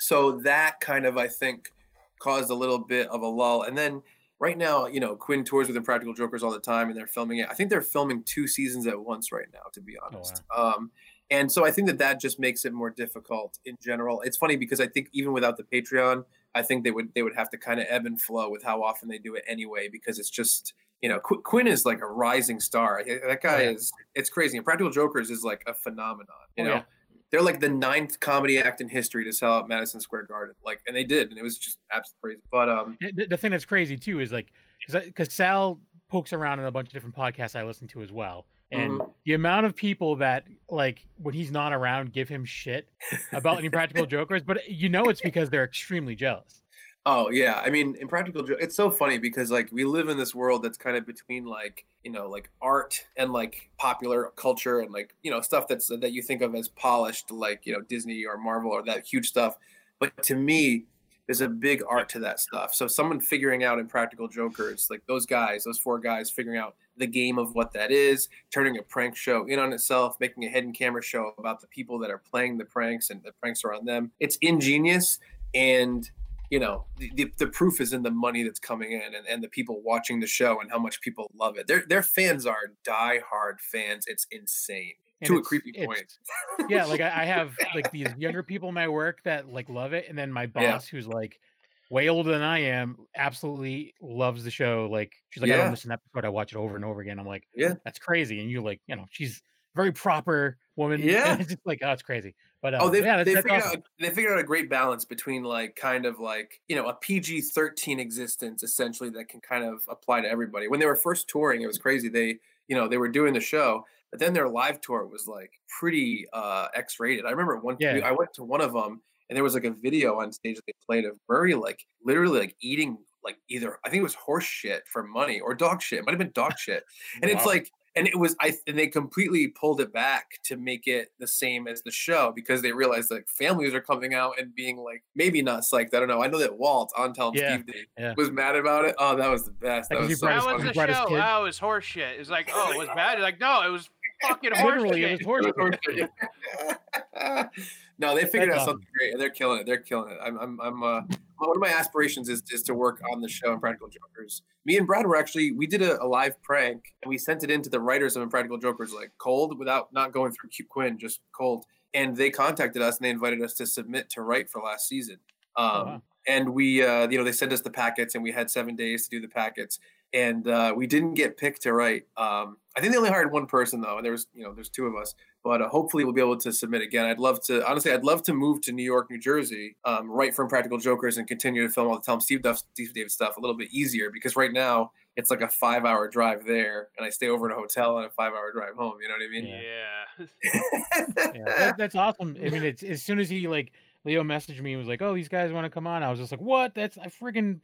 So that kind of I think caused a little bit of a lull. And then right now, you know, Quinn tours with Impractical Jokers all the time and they're filming it. I think they're filming two seasons at once right now, to be honest. Um and so I think that that just makes it more difficult in general. It's funny because I think even without the Patreon, I think they would they would have to kind of ebb and flow with how often they do it anyway because it's just you know Qu- Quinn is like a rising star. That guy yeah. is it's crazy. Impractical Jokers is like a phenomenon. You Oh, know, yeah. They're like the ninth comedy act in history to sell out Madison Square Garden. Like, and they did, and it was just absolutely crazy. But um, The, the- thing that's crazy too is like because Sal pokes around in a bunch of different podcasts I listen to as well, and Mhm. the amount of people that like when he's not around give him shit about Impractical Jokers, but you know it's because they're extremely jealous. Oh yeah, I mean, in practical, jo- it's so funny because like we live in this world that's kind of between like you know like art and like popular culture and like you know stuff that's uh, that you think of as polished, like you know Disney or Marvel or that huge stuff. But to me, there's a big art to that stuff. So someone figuring out Impractical Jokers, like those guys, those four guys figuring out the game of what that is, turning a prank show in on itself, making a hidden camera show about the people that are playing the pranks and the pranks are on them. It's ingenious and you know the, the, proof is in the money that's coming in and, and the people watching the show and how much people love it their their fans are die-hard fans it's insane And to a creepy point yeah, like I, I have like these younger people in my work that like love it, and then my boss Yeah. who's like way older than I am absolutely loves the show. Like she's like, I don't miss an episode. I watch it over and over again. I'm like, Yeah. that's crazy. And you like, you know, she's a very proper woman. Yeah. it's just like, oh, it's crazy. But oh uh, they yeah, they figured awesome. out they figured out a great balance between like kind of like you know a PG-13 existence essentially that can kind of apply to everybody when they were first touring it was crazy they you know they were doing the show But then their live tour was like pretty uh X-rated. I remember one Yeah. I went to one of them and there was like a video on stage that they played of Murray like literally like eating like either I think it was horse shit for money or dog shit. It might have been dog shit. And it's like and it was I and they completely pulled it back to make it the same as the show because they realized like families are coming out and being like maybe not psyched. I don't know. I know that Walt on Tell 'em Yeah, Steve Dave yeah. was mad about it. Oh, that was the best. That Like, he was so That was the show. kid. Oh, it was horse shit. It's like, oh, it was bad. It's like, no, it was fucking horse Literally, it was horse. no, they figured That's out something great. They're killing it. They're killing it. I'm, I'm, I'm. Uh, one of my aspirations is is to work on the show Impractical Jokers. Me and Brad were actually we did a, a live prank and we sent it in to the writers of Impractical Jokers like cold without not going through Q Quinn, just cold. And they contacted us and they invited us to submit to write for last season. Um, wow. and we uh, you know they sent us the packets and we had seven days to do the packets and uh, we didn't get picked to write um, i think they only hired one person though and there was you know there's two of us but uh, hopefully we'll be able to submit again i'd love to honestly i'd love to move to new york new jersey um, right from practical jokers and continue to film all the tom steve, Duff, steve david stuff a little bit easier because right now it's like a five hour drive there and i stay over in a hotel and a five hour drive home you know what i mean Yeah. Yeah, that, that's awesome. I mean, it's as soon as he like Leo messaged me and was like, "Oh, these guys want to come on," I was just like, "What? That's I freaking."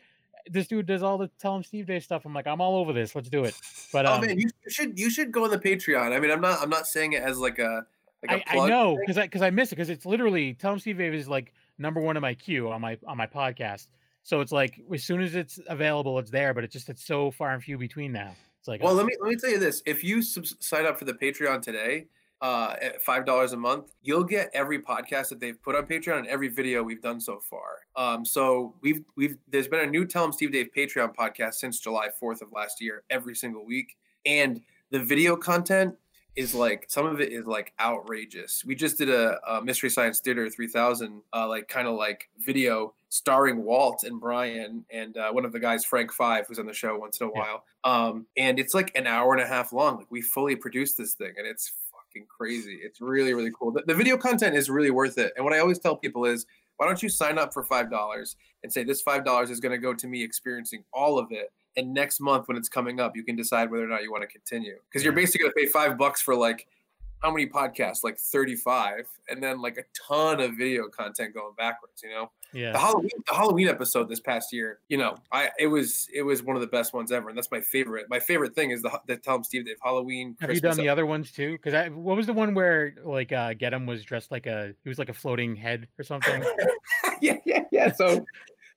This dude does all the Tell 'em Steve Dave stuff. I'm like, I'm all over this. Let's do it. But oh um, man you should you should go on the patreon i mean i'm not i'm not saying it as like a like a I, I plug know because I because I miss it because it's literally Tell 'em Steve Dave is like number one in my queue on my on my podcast. So it's like as soon as it's available, it's there. But it's just it's so far and few between now. It's like Well, uh, let me let me tell you this: if you subs- sign up for the Patreon today, uh, at five dollars a month, you'll get every podcast that they've put on Patreon and every video we've done so far. Um, so we've we've there's been a new Tell 'em Steve Dave Patreon podcast since July fourth of last year, every single week, and the video content is like some of it is like outrageous. We just did a, a Mystery Science Theater 3000, uh, like kind of like video starring Walt and Brian and uh, one of the guys, Frank Five, who's on the show once in a Yeah. while. Um, and it's like an hour and a half long. Like we fully produced this thing, and it's fucking crazy. It's really really cool. The, the video content is really worth it. And what I always tell people is, why don't you sign up for five dollars and say this five dollars is going to go to me experiencing all of it. And next month when it's coming up, you can decide whether or not you want to continue. Because you're basically going to pay five bucks for like how many podcasts? Like 35, and then like a ton of video content going backwards. You know, the yeah. Halloween the Halloween episode this past year. You know, I it was it was one of the best ones ever, and that's my favorite. My favorite thing is the the Tell 'em Steve Dave Halloween. Have you done the other ones too? Because I what was the one where like uh Get him was dressed like a he was like a floating head or something? yeah, yeah, yeah. So,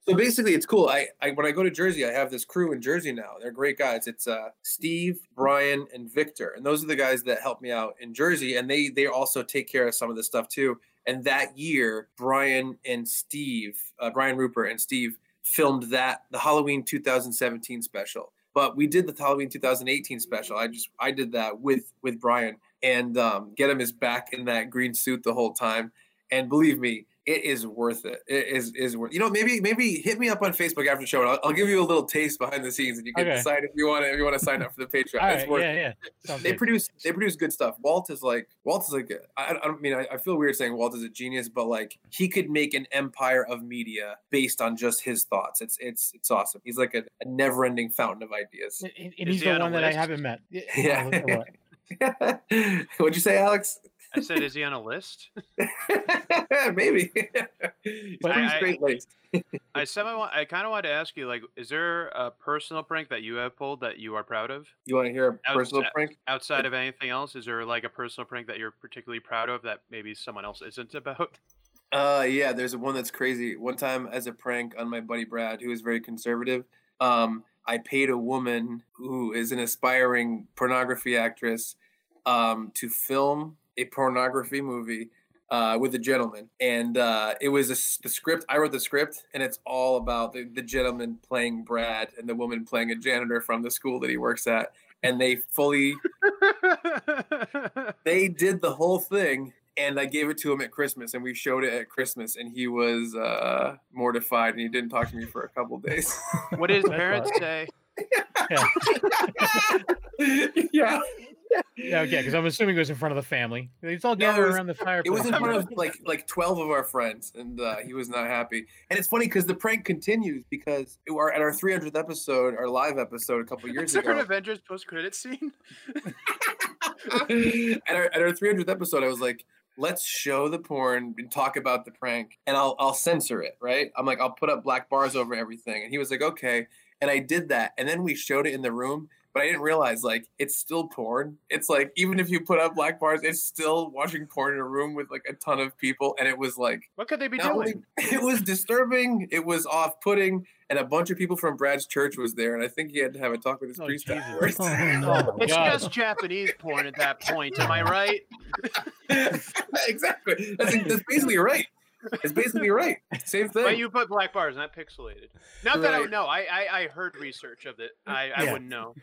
so basically, it's cool. I, I when I go to Jersey, I have this crew in Jersey now. They're great guys. It's uh Steve, Brian, and Victor, and those are the guys that help me out in Jersey, and they they also take care of some of this stuff too. And that year, Brian and Steve, uh, Brian Rupert and Steve filmed that the Halloween 2017 special. But we did the Halloween 2018 special. I just I did that with with Brian, and um, get him is back in that green suit the whole time. And believe me, it is worth it. It is is worth. You know, maybe maybe hit me up on Facebook after the show, and I'll, I'll give you a little taste behind the scenes, and you can Okay. decide if you want to if you want to sign up for the Patreon. All it's right, worth yeah, it. yeah. Sounds They good. produce they produce good stuff. Walt is like Walt is like I, I don't mean I, I feel weird saying Walt is a genius, but like he could make an empire of media based on just his thoughts. It's it's it's awesome. He's like a, a never ending fountain of ideas. And, and- and he's he the one that I haven't met. Yeah. Yeah. Oh, what? What'd you say, Alex? I said, is he on a list? Maybe. But I- straight laced. I want. I kind of want to ask you, like, is there a personal prank that you have pulled that you are proud of You want to hear a Outs- personal prank? outside of anything else? Is there like a personal prank that you're particularly proud of that maybe someone else isn't about? Uh, yeah, there's one that's crazy. One time, as a prank on my buddy Brad, who is very conservative, um, I paid a woman who is an aspiring pornography actress um, to film a pornography movie uh, with a gentleman, and uh, it was a s the script. I wrote the script, and it's all about the, the gentleman playing Brad and the woman playing a janitor from the school that he works at, and they fully they did the whole thing and I gave it to him at Christmas and we showed it at Christmas and he was uh, mortified and he didn't talk to me for a couple days. what did his parents say? yeah. Yeah, okay, because I'm assuming it was in front of the family. It's all No, it gathered was- around the fireplace. It was in front of like like 12 of our friends and uh, he was not happy. And it's funny because the prank continues because it, our, at our 300th episode, our live episode a couple years Is there an. Avengers post credit scene? at, our, at our 300th episode, I was like, let's show the porn and talk about the prank and I'll, I'll censor it, right? I'm like, I'll put up black bars over everything. And he was like, okay. And I did that. And then we showed it in the room, but I didn't realize like it's still porn. It's like, even if you put up black bars, it's still watching porn in a room with like a ton of people. And it was like, What could they be doing? only- it was disturbing, it was off putting. And a bunch of people from Brad's church was there. And I think he had to have a talk with his Oh, priest Jesus. afterwards. Oh, no. It's God. just Japanese porn at that point. Am I right? exactly. That's, that's basically right. It's basically right. Same thing. But you put black bars, not pixelated. Not that I would know. I, I I heard research of it. I, I Yeah. wouldn't know.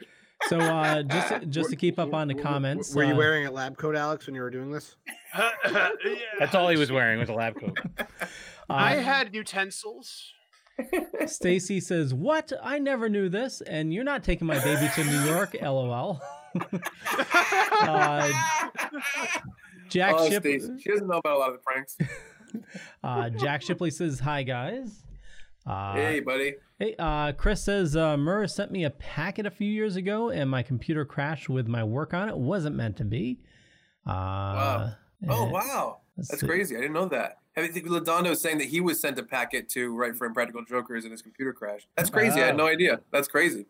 So uh, just just to keep up on the W- w- comments. Were you uh, wearing a lab coat, Alex, when you were doing this? That's all he was wearing was a lab coat. I uh, had utensils. Stacy says, "What? I never knew this, and you're not taking my baby to New York." LOL. uh, Jack oh, Ship, Stacey. She doesn't know about a lot of the pranks. uh, Jack Shipley says, "Hi guys." Uh, hey, buddy. Hey, uh, Chris says uh, Murr sent me a packet a few years ago, and my computer crashed with my work on it. Wasn't meant to be. Uh, Wow. Oh, eh, wow. That's see. crazy. I didn't know that. I think Ladondo is saying that he was sent a packet to write for Impractical Jokers and his computer crashed. That's crazy. I had no idea. That's crazy.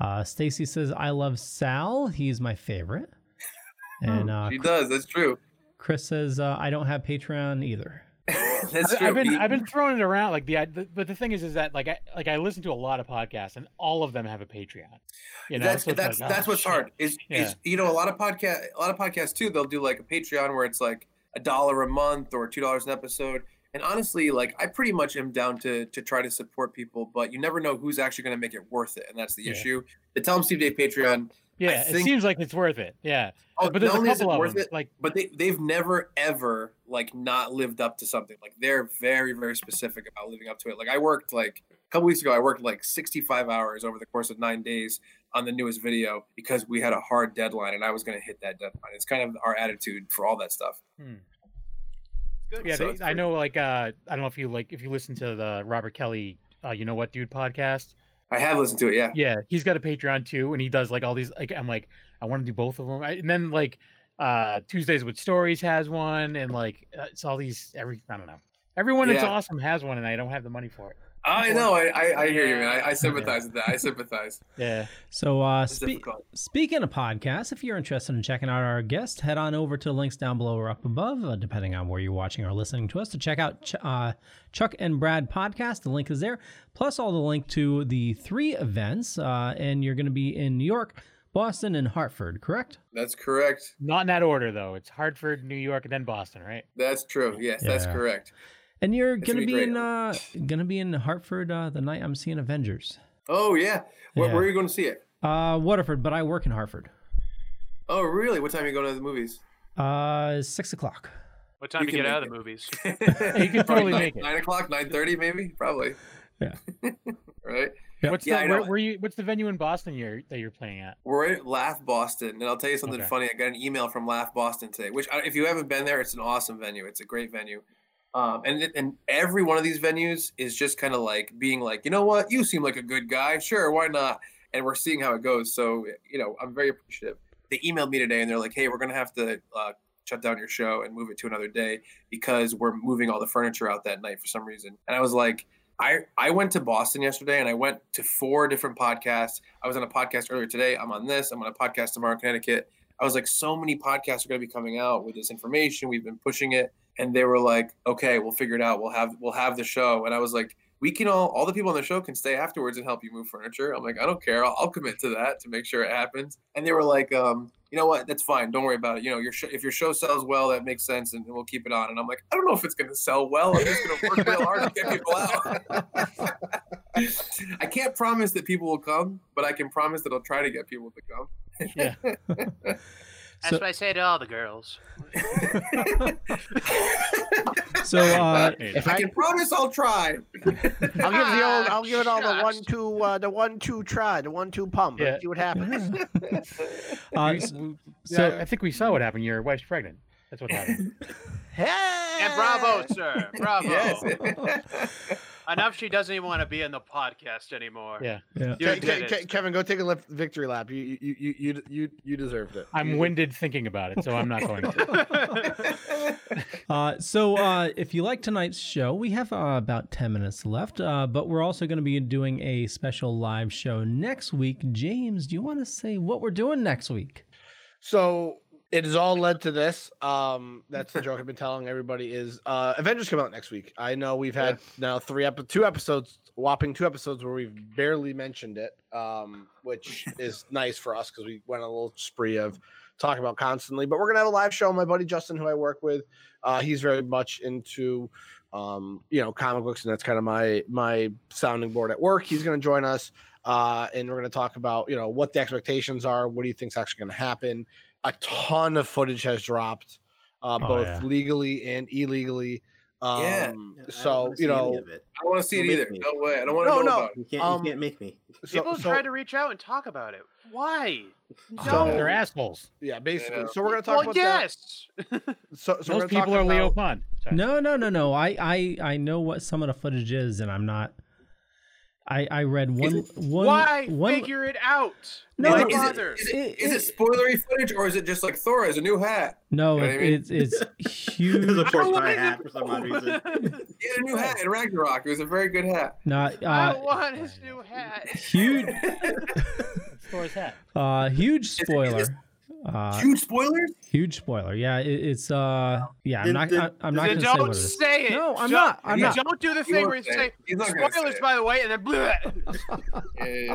Uh, Stacy says, "I love Sal. He's my favorite." And uh, She does. That's true. Chris says, uh, "I don't have Patreon either." That's true. I've been I've been throwing it around like the, the but the thing is is that like I like I listen to a lot of podcasts and all of them have a Patreon. You know, that's so that's like, that's oh, what's shit. hard. Is Yeah. is you know a lot of podcast a lot of podcasts too. They'll do like a Patreon where it's like a dollar a month or two dollars an episode. And honestly, like I pretty much am down to to try to support people, but you never know who's actually going to make it worth it, and that's the Yeah. issue. The Tell 'em Steve Dave Patreon, Yeah, it think- seems like it's worth it. Yeah, oh, but there's not a only is it couple of worth them. it, Like but they they've never ever like not lived up to something. Like they're very very specific about living up to it. Like I worked like a couple weeks ago, I worked like 65 hours over the course of nine days on the newest video because we had a hard deadline and I was going to hit that deadline. It's kind of our attitude for all that stuff. Good. yeah, So they, I know. Like uh, I don't know if you like if you listen to the Robert Kelly, uh, you know what, dude podcast. I have listened to it. Yeah. Yeah, he's got a Patreon too, and he does like all these. Like I'm like, I want to do both of them, I, and then like uh Tuesdays with Stories has one, and like uh, it's all these. Every I don't know. Everyone that's Yeah. awesome has one, and I don't have the money for it. I know. I, I, I hear you, man. I, I sympathize with that. I sympathize. Yeah, So, uh, It's spe- speaking of podcasts, if you're interested in checking out our guests, head on over to the links down below or up above, uh, depending on where you're watching or listening to us, to check out Ch- uh, Chuck and Brad podcast. The link is there, plus all the link to the three events. Uh, and you're going to be in New York, Boston, and Hartford, correct? That's correct. not in that order though. It's Hartford, New York, and then Boston, right? That's true. Yes, that's correct. And you're It's going to gonna be be in uh, going to be in Hartford uh, the night I'm seeing Avengers. Oh yeah. Where, Yeah. where are you going to see it? Uh, Waterford, but I work in Hartford. Oh really? What time are you going to the movies? Uh, six o'clock. What time You to can get out make of the movies? you could totally make it. Nine o'clock, nine thirty, maybe, probably. Yeah. right. What's Yeah, the I where, know. where you? What's the venue in Boston you're that you're playing at? We're at Laugh Boston, and I'll tell you something Okay. funny. I got an email from Laugh Boston today, which if you haven't been there, it's an awesome venue. It's a great venue. Um, and and every one of these venues is just kind of like being like, you know what, you seem like a good guy. Sure, why not? And we're seeing how it goes. So you know, I'm very appreciative. They emailed me today, and they're like, hey, we're gonna have to uh, shut down your show and move it to another day because we're moving all the furniture out that night for some reason. And I was like. I, I went to Boston yesterday and I went to four different podcasts. I was on a podcast earlier today. I'm on this. I'm on a podcast tomorrow in Connecticut. I was like, so many podcasts are going to be coming out with this information. We've been pushing it, and they were like, okay, we'll figure it out. We'll have we'll have the show. And I was like, we can all all the people on the show can stay afterwards and help you move furniture. I'm like, I don't care. I'll, I'll commit to that to make sure it happens. And they were like, um, you know what? That's fine. Don't worry about it. You know, your sh- if your show sells well, that makes sense, and we'll keep it on. And I'm like, I don't know if it's going to sell well. I'm just going to work real hard to get people out. I can't promise that people will come, but I can promise that I'll try to get people to come. Yeah. That's So- what I say to all the girls. So, uh, if I can promise, I'll try. I'll give the old. I'll give it all the one two. Uh, the one two try. The one two pump. Yeah. Let's see what happens. uh, We- s- we- so- I think we saw what happened. Your wife's pregnant. That's what happened. hey! And bravo, sir. Bravo. Yes. Enough. She doesn't even want to be in the podcast anymore. Yeah. Yeah. You Ke- did Ke- it. Ke- Kevin, go take a lip victory lap. You you you you you you, you deserved it. I'm winded thinking about it, so I'm not going to. Uh, so, uh, if you like tonight's show, we have uh, about 10 minutes left, uh, but we're also going to be doing a special live show next week. James, do you want to say what we're doing next week? So it has all led to this. Um, that's the joke I've been telling everybody is uh Avengers come out next week. I know we've had now three epi- two episodes, whopping two episodes where we've barely mentioned it, um, which is nice for us because we went on a little spree of talking about constantly. But we're gonna have a live show. My buddy Justin, who I work with, uh, he's very much into um, you know, comic books, and that's kind of my my sounding board at work. He's gonna join us. Uh, and we're going to talk about you know what the expectations are. What do you think's actually going to happen? A ton of footage has dropped, uh, Oh, both yeah. legally and illegally. Um, Yeah. Yeah, I don't so you know. I don't want to see it either. me. No way. I don't want to No, know no. about it. You can't, Um, you can't make me. People so- try to reach out and talk about it. Why? So- They're assholes. yeah, basically. Yeah. So we're going to talk Well, about yes. that. So, so we're Those people talk are Leo about- Pond. Sorry. No, no, no, no. I, I, I know what some of the footage is, and I'm not. I, I read one, one, Why one. figure it out? No, Why Like, is, bother? it, is, it, It- is it- it spoilery footage or is it just like Thor has a new hat? no, You know it, I mean? it's it's There's huge. a pork I hat for some odd reason. He had a new hat in Ragnarok. It was a very good hat. Not I uh, want his new hat. huge, Thor's hat. uh, huge it- spoiler. Uh, Huge spoilers. huge spoiler. Yeah, it, it's uh, yeah. I'm Did- not. did- I, I'm not gonna say don't what it is. say it. No, I'm Don't- not. I'm you not. Don't do the He thing where you say say it. He's not gonna say spoilers, by the way, and then bleh. Yeah, yeah, yeah.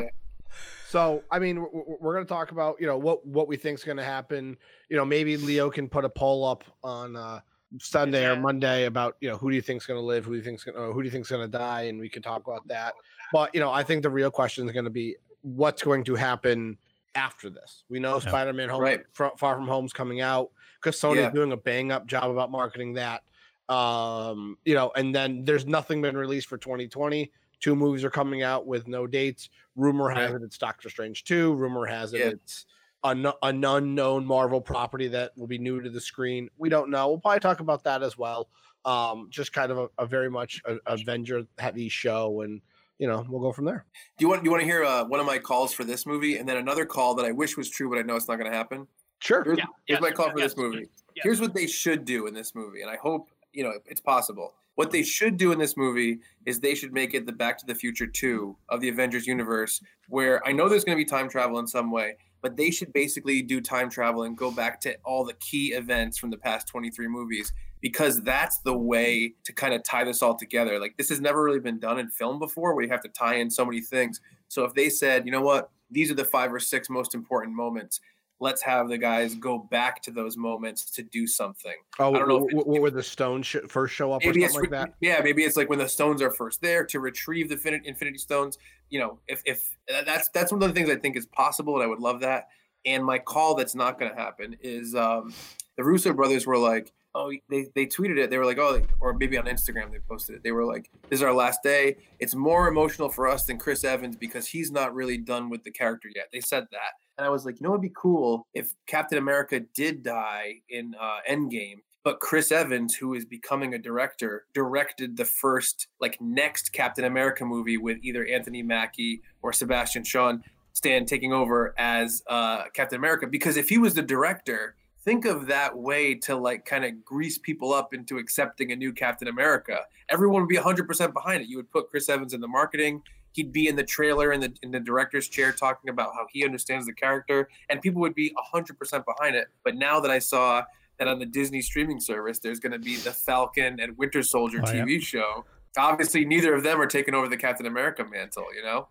So, I mean, we're, we're going to talk about you know what what we think's going to happen. You know, maybe Leo can put a poll up on uh, Sunday or Monday about you know who do you think's going to live, who do you think's gonna, who do you think's going to die, and we can talk about that. But you know, I think the real question is going to be what's going to happen after this. We know Yeah. Spider-Man: Home, Right. Far, Far From Home's coming out because Sony's Yeah. doing a bang up job about marketing that. Um, you know, and then there's nothing been released for 2020. Two movies are coming out with no dates. Rumor has Right. it it's Doctor Strange 2. Rumor has it Yeah. it's an, an unknown Marvel property that will be new to the screen. We don't know. We'll probably talk about that as well. Um, just kind of a, a very much a, Avenger heavy show, and you know we'll go from there. Do you want do you want to hear uh, one of my calls for this movie and then another call that I wish was true, but I know it's not going to happen? Sure. Here's, Yeah, here's yes, my call for yes, this movie. yes. Here's what they should do in this movie, and I hope you know it's possible. What they should do in this movie is they should make it the Back to the Future 2 of the Avengers universe, where I know there's going to be time travel in some way, but they should basically do time travel and go back to all the key events from the past 23 movies because that's the way to kind of tie this all together. Like this has never really been done in film before where you have to tie in so many things. So if they said, you know what, these are the five or six most important moments, let's have the guys go back to those moments to do something. Oh, I don't know if w- w- the stones sh- first show up or something like that? yeah, maybe it's like when the stones are first there to retrieve the Infinity, Infinity Stones. You know, if if that's that's one of the things I think is possible, and I would love that. And my call that's not going to happen is um, the Russo brothers were like, oh, they, they tweeted it. They were like, oh, or maybe on Instagram they posted it. They were like, this is our last day. It's more emotional for us than Chris Evans because he's not really done with the character yet. They said that. And I was like, you know, it'd be cool if Captain America did die in uh, Endgame, but Chris Evans, who is becoming a director, directed the first, like, next Captain America movie with either Anthony Mackie or Sebastian Shaw Stan taking over as uh, Captain America. Because if he was the director, think of that way to like kind of grease people up into accepting a new Captain America. Everyone would be 100% behind it. You would put Chris Evans in the marketing. He'd be in the trailer in the in the director's chair talking about how he understands the character, and people would be 100% behind it. But now that I saw that on the Disney streaming service, there's going to be the Falcon and Winter Soldier Oh, yeah. TV show. Obviously, neither of them are taking over the Captain America mantle. You know,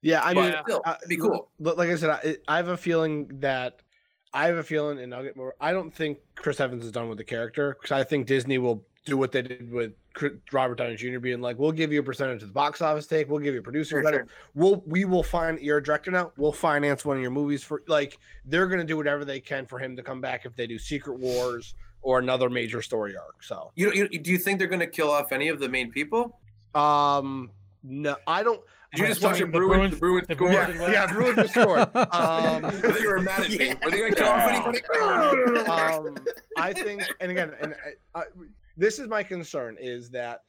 Yeah, I But mean, still, uh, it'd be cool. But like I said, I, I have a feeling that I have a feeling, and I'll get more. I don't think Chris Evans is done with the character because I think Disney will do what they did with Robert Downey Jr. being like, "We'll give you a percentage of the box office take. We'll give you a producer Sure, credit. sure. We'll we will find you're director now. We'll finance one of your movies for like they're gonna do whatever they can for him to come back if they do Secret Wars or another major story arc. So, you, you do you think they're going to kill off any of the main people? um, no, I don't. Did you just watch assuming the Bruins? The Bruins- Bruins score? Bruins Yeah, yeah, Bruins just scored. Um, I thought you were mad at me. Were they going to kill off anybody? um, I think, and again, and I, I, this is my concern is that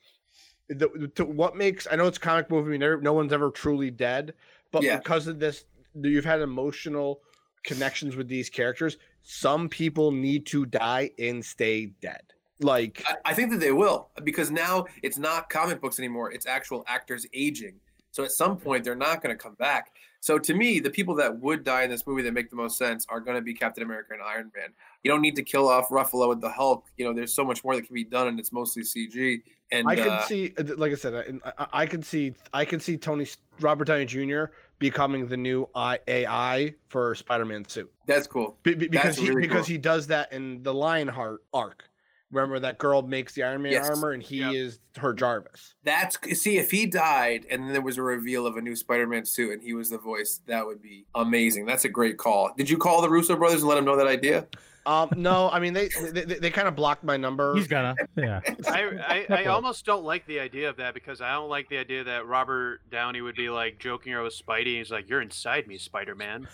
the, to what makes I know it's a comic movie, no, no one's ever truly dead, but Yeah. because of this, you've had emotional connections with these characters. Some people need to die and stay dead. Like I, I think that they will because now it's not comic books anymore. It's actual actors aging. So at some point they're not going to come back. So to me, the people that would die in this movie that make the most sense are going to be Captain America and Iron Man. You don't need to kill off Ruffalo with the Hulk. You know, there's so much more that can be done, and it's mostly CG. And I can uh, see, uh, like I said, I, I, I can see, I can see Tony Robert Downey Jr. becoming the new AI for Spider-Man suit that's cool. Be- be- because That's he really because cool. he does that in the Ironheart arc. Remember that girl makes the Iron Man Yes. armor, and he Yep. is her Jarvis. That's see if he died and then there was a reveal of a new Spider-Man suit and he was the voice, that would be amazing. That's a great call. Did you call the Russo brothers and let them know that idea? Um, no, I mean they they, they, they kind of blocked my number. He's gonna. Yeah. I, I, I almost don't like the idea of that because I don't like the idea that Robert Downey would be like joking around with Spidey. And he's like, "You're inside me, Spider Man."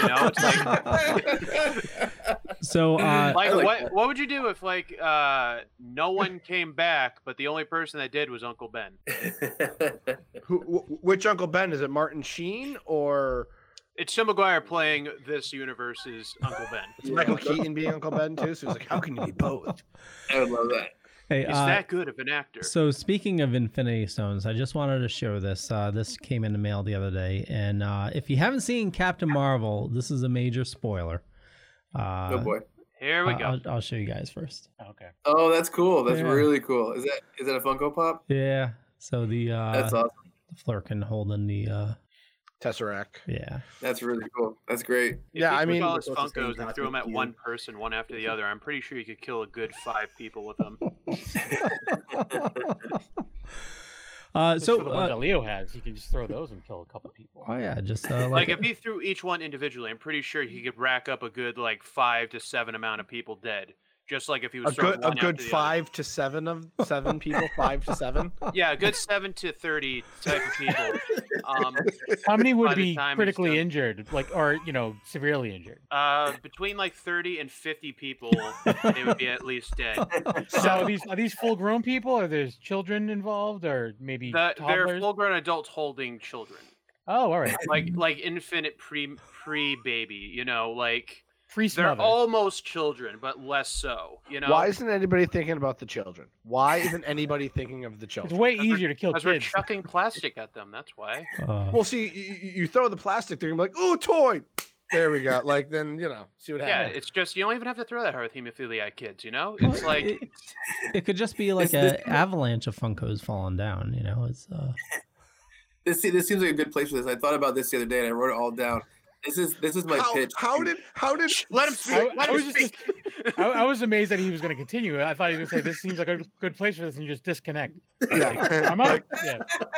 You know, it's like, So uh, like, like what that. what would you do if like uh, no one came back, but the only person that did was Uncle Ben? Who, wh- which Uncle Ben is it? Martin Sheen or It's Tim McGuire playing this universe's Uncle Ben. is Michael Keaton being Uncle Ben too? So he's like, how can you be both? I would love that. hey, He's uh, that good of an actor. So speaking of Infinity Stones, I just wanted to show this. Uh, this came in the mail the other day, and uh, if you haven't seen Captain Marvel, this is a major spoiler. Uh, Oh boy. Here we I- go. I'll, I'll show you guys first. Okay. Oh, that's cool. That's Yeah. really cool. Is that is that a Funko Pop? Yeah. So the uh, That's awesome. the Flerken holding the uh, Tesseract. yeah. That's really cool. That's great. If yeah, you I mean- all his What's his Funkos and threw them at Cube? one person, one after the other. I'm pretty sure you could kill a good five people with them. Uh, So so the ones uh, that Leo has, you can just throw those and kill a couple people. oh yeah, just uh, Like like, if he threw each one individually, I'm pretty sure he could rack up a good like five to seven amount of people dead. Just like if he was A good a good after the five to seven of seven people, five to seven. Yeah, a good seven to thirty type of people. Um, How many would be critically injured, like, or you know, severely injured? uh, between like thirty and fifty people, they would be at least dead. So are these are these full grown people, or there's children involved, or maybe The, they're full-grown adults holding children, Oh, all right. like like infant pre pre baby. You know, like Free they're smother. almost children, but less so. You know, Why isn't anybody thinking about the children? Why isn't anybody thinking of the children? It's way easier to kill Because we're chucking plastic at them. That's why. uh, Well, see, you, you throw the plastic, they're gonna be like, "Oh, toy." There we go. Like then you know, see what Yeah, happens. Yeah, it's just you don't even have to throw that hard with hemophiliac kids. You know, it's like it, it could just be like an avalanche of Funkos falling down. You know, it's uh, This this seems like a good place for this. I thought about this the other day and I wrote it all down. This is this is my how, pitch. how did how did let him I, speak. Let I him was just. I, I was amazed that he was going to continue. I thought he was going to say this seems like a good place for this, and you just disconnect. yeah. I'm out. Yeah.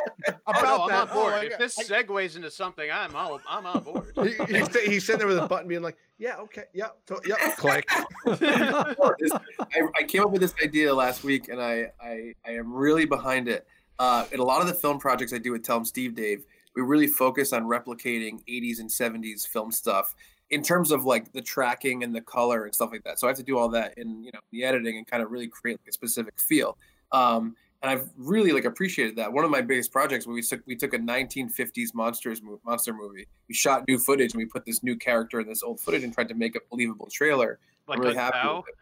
Oh, about no, I'm that? on board. oh, if this segues into something, I'm all, I'm on board. he, he's, sta- he's sitting there with a button, being like, "Yeah, okay, yeah, to- yeah." Click. I, I came up with this idea last week, and I I, I am really behind it. Uh, in a lot of the film projects I do with Tell 'em Steve Dave, we really focus on replicating 80s and 70s film stuff in terms of like the tracking and the color and stuff like that. So I have to do all that in you know the editing and kind of really create like a specific feel. Um, and I've really like appreciated that. One of my biggest projects we took we took a 1950s monsters mo- monster movie. We shot new footage and we put this new character in this old footage and tried to make a believable trailer. Like I'm really happy with it.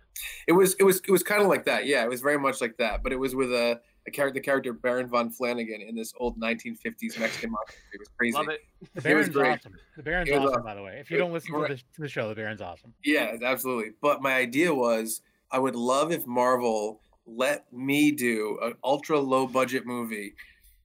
It was it was it was kind of like that. Yeah, it was very much like that. But it was with a, a character, the character Baron von Flanagan in this old 1950s Mexican monster. movie. It was crazy. Love it. The It was Baron's great. awesome. The Baron's It was awesome, awesome. by the way. If you It- don't listen to the, to the show, the Baron's awesome. Yeah, absolutely. But my idea was I would love if Marvel let me do an ultra low budget movie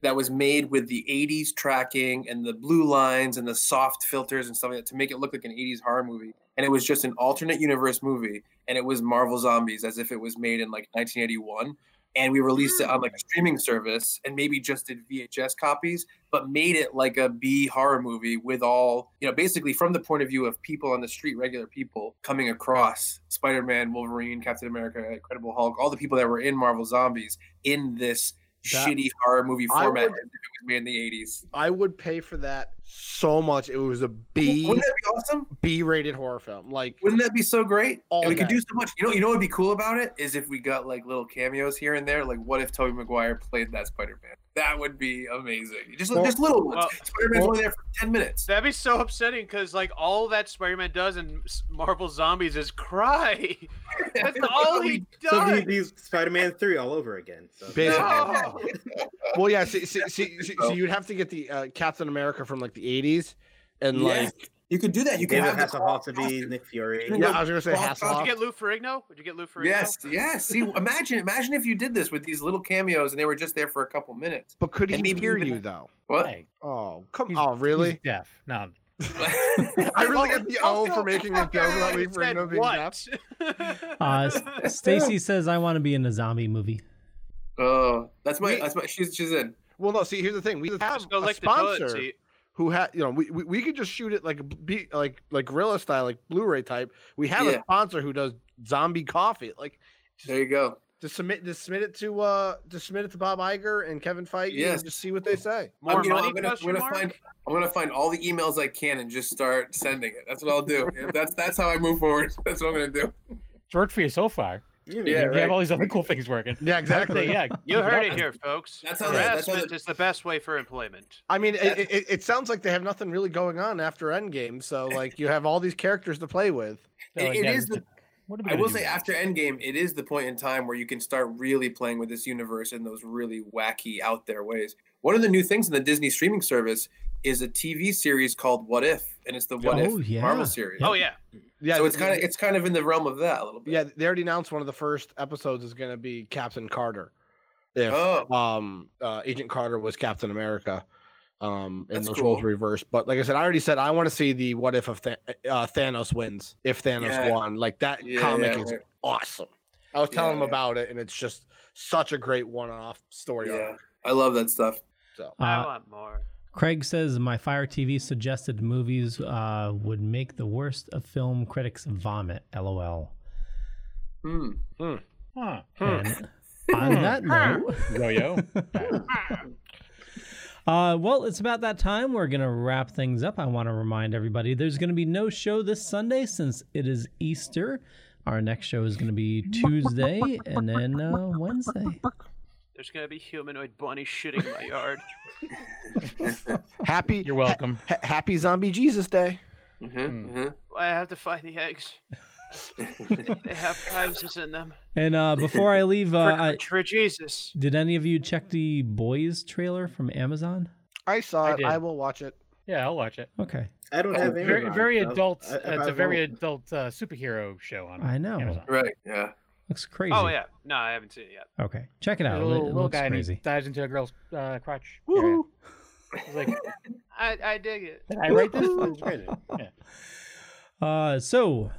that was made with the 80s tracking and the blue lines and the soft filters and stuff like that to make it look like an 80s horror movie. And it was just an alternate universe movie and it was Marvel Zombies as if it was made in like 1981. And we released it mm. on like a streaming service and maybe just did VHS copies, but made it like a B horror movie with all, you know, basically from the point of view of people on the street, regular people coming across Spider Man, Wolverine, Captain America, Incredible Hulk, all the people that were in Marvel Zombies in this That- shitty horror movie I format would- as was made in the 80s. I would pay for that so much. It was a B Wouldn't that be awesome? B rated horror film. Like Wouldn't that be so great? All And we could do so much. You know, you know what would be cool about it is if we got like little cameos here and there. Like, what if Tobey Maguire played that Spider Man? That would be amazing. Just Well- just little ones. well- Spider Man's well- only there for ten minutes. That'd be so upsetting because like all that Spider-Man does in Marvel Zombies is cry. That's all he does. So does. he, he's Spider-Man three all over again. So. Basically. No. well, yeah. See, see, see, see, so you'd have to get the uh, Captain America from like the '80s, and Yes. like You could do that. You could have Hasselhoff to be. Nick Fury. Yeah, I was gonna say cross- Did you get Lou Ferrigno? Did you get Lou Ferrigno? Yes, yes. See, imagine, imagine if you did this with these little cameos and they were just there for a couple minutes. But could he And maybe hear even- you though? What? Hey, Oh, come. he's- Oh, really? He's deaf. No. I really get the O for making a joke about Lee Said Ferrigno being deaf. what? Uh, Stacy says, I want to be in a zombie movie. Oh, that's my, We- that's my. She's, she's in. Well, no. See, here's the thing. We have a lick the toilet sponsor seat. Who had, you know, we, we we could just shoot it like be like like guerrilla style, like Blu-ray type. We have Yeah. a sponsor who does zombie coffee. Like, There you go. just submit just submit it to uh just submit it to Bob Iger and Kevin Feige Yes. and just see what they say. More I'm, you know, money? I'm gonna, I'm gonna find. I'm gonna find all the emails I can and just start sending it. That's what I'll do. That's that's how I move forward. That's what I'm gonna do. It's worked for you so far. Yeah, Yeah, you right. have all these other cool things working. Yeah, I'd say, yeah. You heard it here, folks. That's how they- that's how Harassment is the best way for employment. I mean, it, it, it sounds like they have nothing really going on after Endgame. So like, you have all these characters to play with. They're It- like, it yeah, is the. what are I will say after Endgame, it is the point in time where you can start really playing with this universe in those really wacky, out there ways. One of the new things in the Disney streaming service is a TV series called What If, and it's the What Oh, If yeah. Marvel series. Oh yeah. Yeah, so it's kind of it's kind of in the realm of that a little bit. yeah. They already announced one of the first episodes is going to be Captain Carter. If Oh. um uh, Agent Carter was Captain America, um, and That's those roles reversed. But like I said, I already said I want to see the what if of Th- uh, Thanos wins. If Thanos Yeah. won, like that Yeah, comic yeah, is right. awesome. I was telling Yeah, him yeah. about it, and it's just such a great one-off story. Yeah, arc. I love that stuff. So I Uh, want more. Craig says, My Fire TV suggested movies uh, would make the worst of film critics vomit. LOL. Hmm. Huh. And on that note, Yo-yo. Uh, well, it's about that time. We're going to wrap things up. I want to remind everybody there's going to be no show this Sunday since it is Easter. Our next show is going to be Tuesday and then uh, Wednesday. There's gonna be humanoid bunny shitting in my yard. happy, You're welcome. ha- happy Zombie Jesus Day. Mhm, mhm. I have to find the eggs. they have prizes in them. And uh, before I leave, uh, For, I, for Jesus. did any of you check the Boys trailer from Amazon? I saw I it. did. I will watch it. Yeah, I'll watch it. Okay. I don't Oh, have Very, Amazon, very so adult. I- I- it's I a very won't. adult uh, superhero show on. I know. Amazon. Right. Yeah. Looks crazy. Oh yeah. No, I haven't seen it yet. Okay. Check it out. It little, loo- it little looks guy crazy. dives into a girl's uh, crotch. area. Woohoo. It's like, I, I dig it. did I write this? It's crazy. Yeah. Uh, so,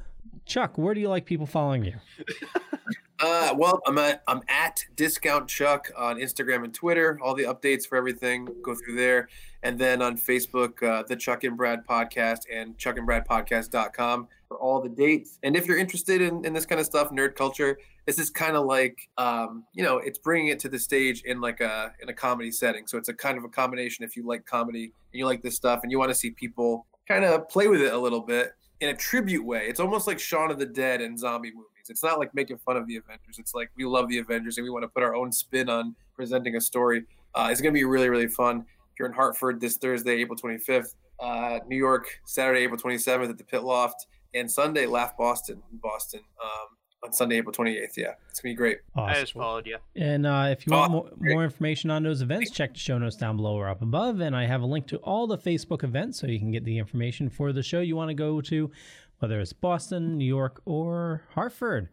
Chuck, where do you like people following you? Uh, well, I'm at I'm at Discount Chuck on Instagram and Twitter. All the updates for everything go through there, and then on Facebook, uh, the Chuck and Brad Podcast and ChuckandBradPodcast.com for all the dates. And if you're interested in, in this kind of stuff, nerd culture, this is kind of like um, you know, it's bringing it to the stage in like a in a comedy setting. So it's a kind of a combination. If you like comedy and you like this stuff, and you want to see people kind of play with it a little bit in a tribute way. It's almost like Shaun of the Dead and zombie movies. It's not like making fun of the Avengers. It's like we love the Avengers and we want to put our own spin on presenting a story. Uh, it's going to be really, really fun. If you're in Hartford this Thursday, April 25th, uh, New York, Saturday, April 27th at the Pit Loft, and Sunday, Laugh Boston in Boston um, on Sunday, April 28th. Yeah, it's going to be great. I just followed you. And uh, if you want more, more information on those events, check the show notes down below or up above. And I have a link to all the Facebook events so you can get the information for the show you want to go to, whether it's Boston, New York, or Hartford.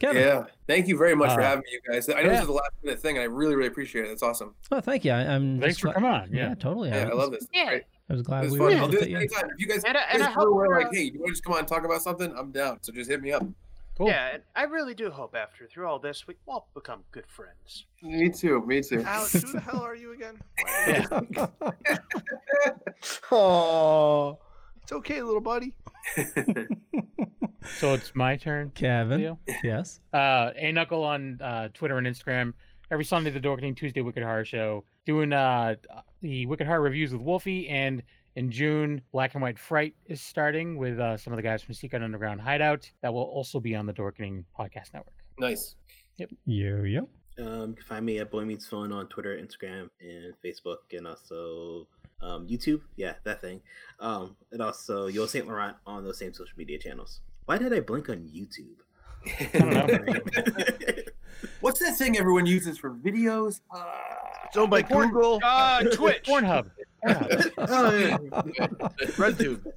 Kevin. Yeah. Thank you very much for Uh, having me, you guys. I know yeah. this is the last minute thing, and I really, really appreciate it. It's awesome. Oh, thank you. I, I'm Thanks just for glad- coming on. Yeah. totally. Yeah, I was, love this. Yeah. great. I was glad It's we fun. were I'll do to this fit anytime. If you guys, And I- if and you I guys hope were we're, like, hey, you want to just come on and talk about something? I'm down. So just hit me up. Cool. Yeah, and I really do hope after through all this we all become good friends. Me too. Me too. Alex, who the hell are you again? Oh, it's okay, little buddy. So it's my turn. Kevin. Leo? Yes. Uh, A Knuckle on uh, Twitter and Instagram. Every Sunday, the Dorkening Tuesday Wicked Horror Show. Doing uh, the Wicked Horror reviews with Wolfie and In June, Black and White Fright is starting with uh, some of the guys from Secret Underground Hideout. That will also be on the Dorkening Podcast Network. Nice. Yep. Yo, yo. Um, you can find me at Boy Meets Phone on Twitter, Instagram, and Facebook, and also um, YouTube. Yeah, that thing. Um, and also Yo Saint Laurent on those same social media channels. Why did I blink on YouTube? I don't know. What's that thing everyone uses for videos? Uh, It's owned by Porn- Google. Uh, Twitch. Pornhub. Pornhub. oh. RedTube.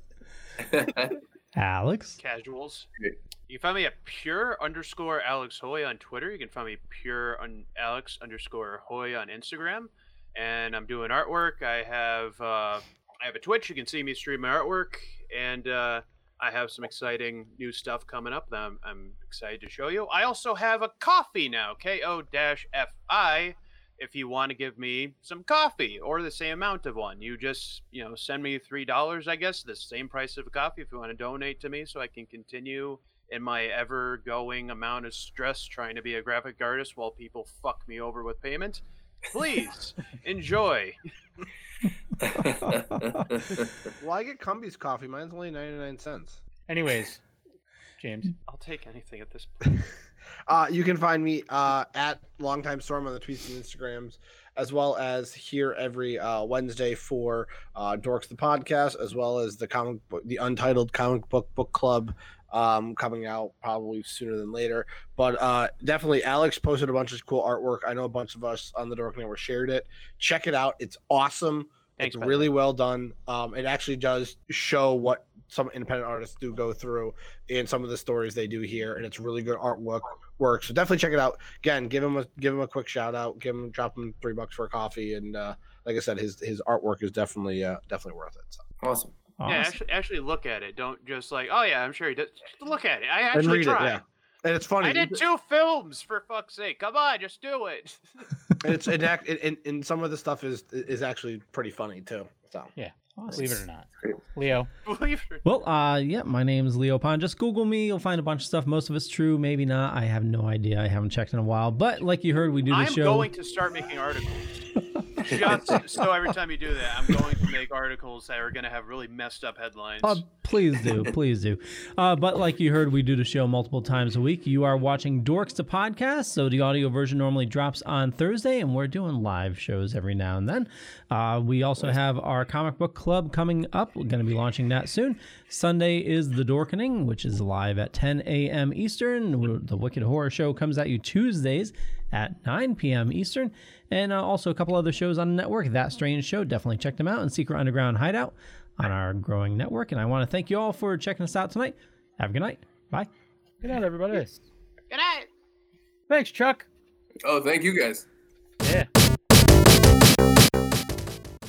Alex. Casuals. You can find me at pure underscore Alex Hoy on Twitter. You can find me pure un- Alex underscore Hoy on Instagram. And I'm doing artwork. I have uh, I have a Twitch. You can see me stream my artwork, and uh, I have some exciting new stuff coming up that I'm, I'm excited to show you. I also have a coffee now, K O dash F I. If you want to give me some coffee or the same amount of one, you just you know send me three dollars, I guess, the same price of a coffee. If you want to donate to me, so I can continue in my ever going amount of stress trying to be a graphic artist while people fuck me over with payment. Please enjoy. Well, I get Cumby's coffee. Mine's only 99 cents. Anyways, James. I'll take anything at this point. Uh, you can find me uh, at Longtime Storm on the tweets and Instagrams, as well as here every uh, Wednesday for uh, Dorks the podcast, as well as the comic book, the Untitled Comic Book Book Club, um, coming out probably sooner than later. But uh, definitely, Alex posted a bunch of cool artwork. I know a bunch of us on the Dork Network shared it. Check it out; it's awesome. Thanks, it's really well done. Um, it actually does show what some independent artists do go through in some of the stories they do here, and it's really good artwork. Work so definitely check it out. Again, give him a give him a quick shout out. Give him drop him three bucks for a coffee, and uh, like I said, his his artwork is definitely uh, definitely worth it. So. awesome. Yeah, actually, actually look at it. Don't just like, oh yeah, I'm sure he does. Just look at it. I And actually read tried. it, yeah. And it's funny. I did two films for fuck's sake. Come on, just do it. and it's it, act- and, and some of the stuff is is actually pretty funny too. So yeah, Believe it or not. Leo. Believe it. Well, uh, yeah, my name's Leo Pond. Just Google me. You'll find a bunch of stuff. Most of it's true, maybe not. I have no idea. I haven't checked in a while. But like you heard, we do the show. I'm show. going to start making articles. Just so every time you do that, I'm going to make articles that are going to have really messed up headlines. Uh, please do, please do. Uh, but like you heard, we do the show multiple times a week. You are watching Dorks to Podcast, so the audio version normally drops on Thursday, and we're doing live shows every now and then. Uh, we also have our comic book club coming up. We're going to be launching that soon. Sunday is The Dorkening, which is live at 10 a.m. Eastern. The Wicked Horror Show comes at you Tuesdays at 9 p.m. Eastern. And uh, also a couple other shows on the network. That Strange Show, definitely check them out. And Secret Underground Hideout on our growing network. And I want to thank you all for checking us out tonight. Have a good night. Bye. Good night, everybody. Good night. Thanks, Chuck. Oh, thank you guys. Yeah.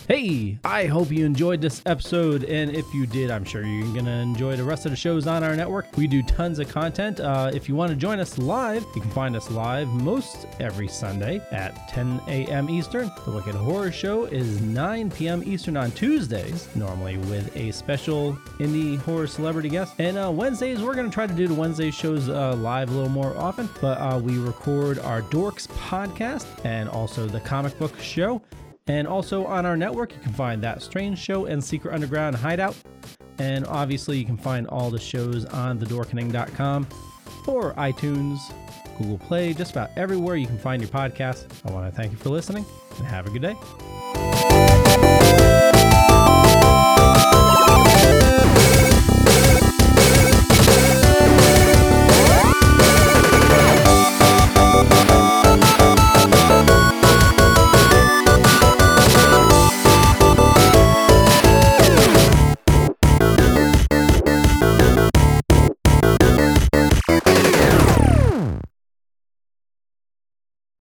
Hey, I hope you enjoyed this episode. And if you did, I'm sure you're going to enjoy the rest of the shows on our network. We do tons of content. Uh, if you want to join us live, you can find us live most every Sunday at 10 a.m. Eastern. The Wicked Horror Show is 9 p.m. Eastern on Tuesdays, normally with a special indie horror celebrity guest. And uh, Wednesdays, we're going to try to do the Wednesday shows uh, live a little more often. But uh, we record our Dorks podcast and also the comic book show. And also on our network, you can find That Strange Show and Secret Underground Hideout. And obviously, you can find all the shows on thedorkening.com or iTunes, Google Play, just about everywhere you can find your podcast. I want to thank you for listening and have a good day.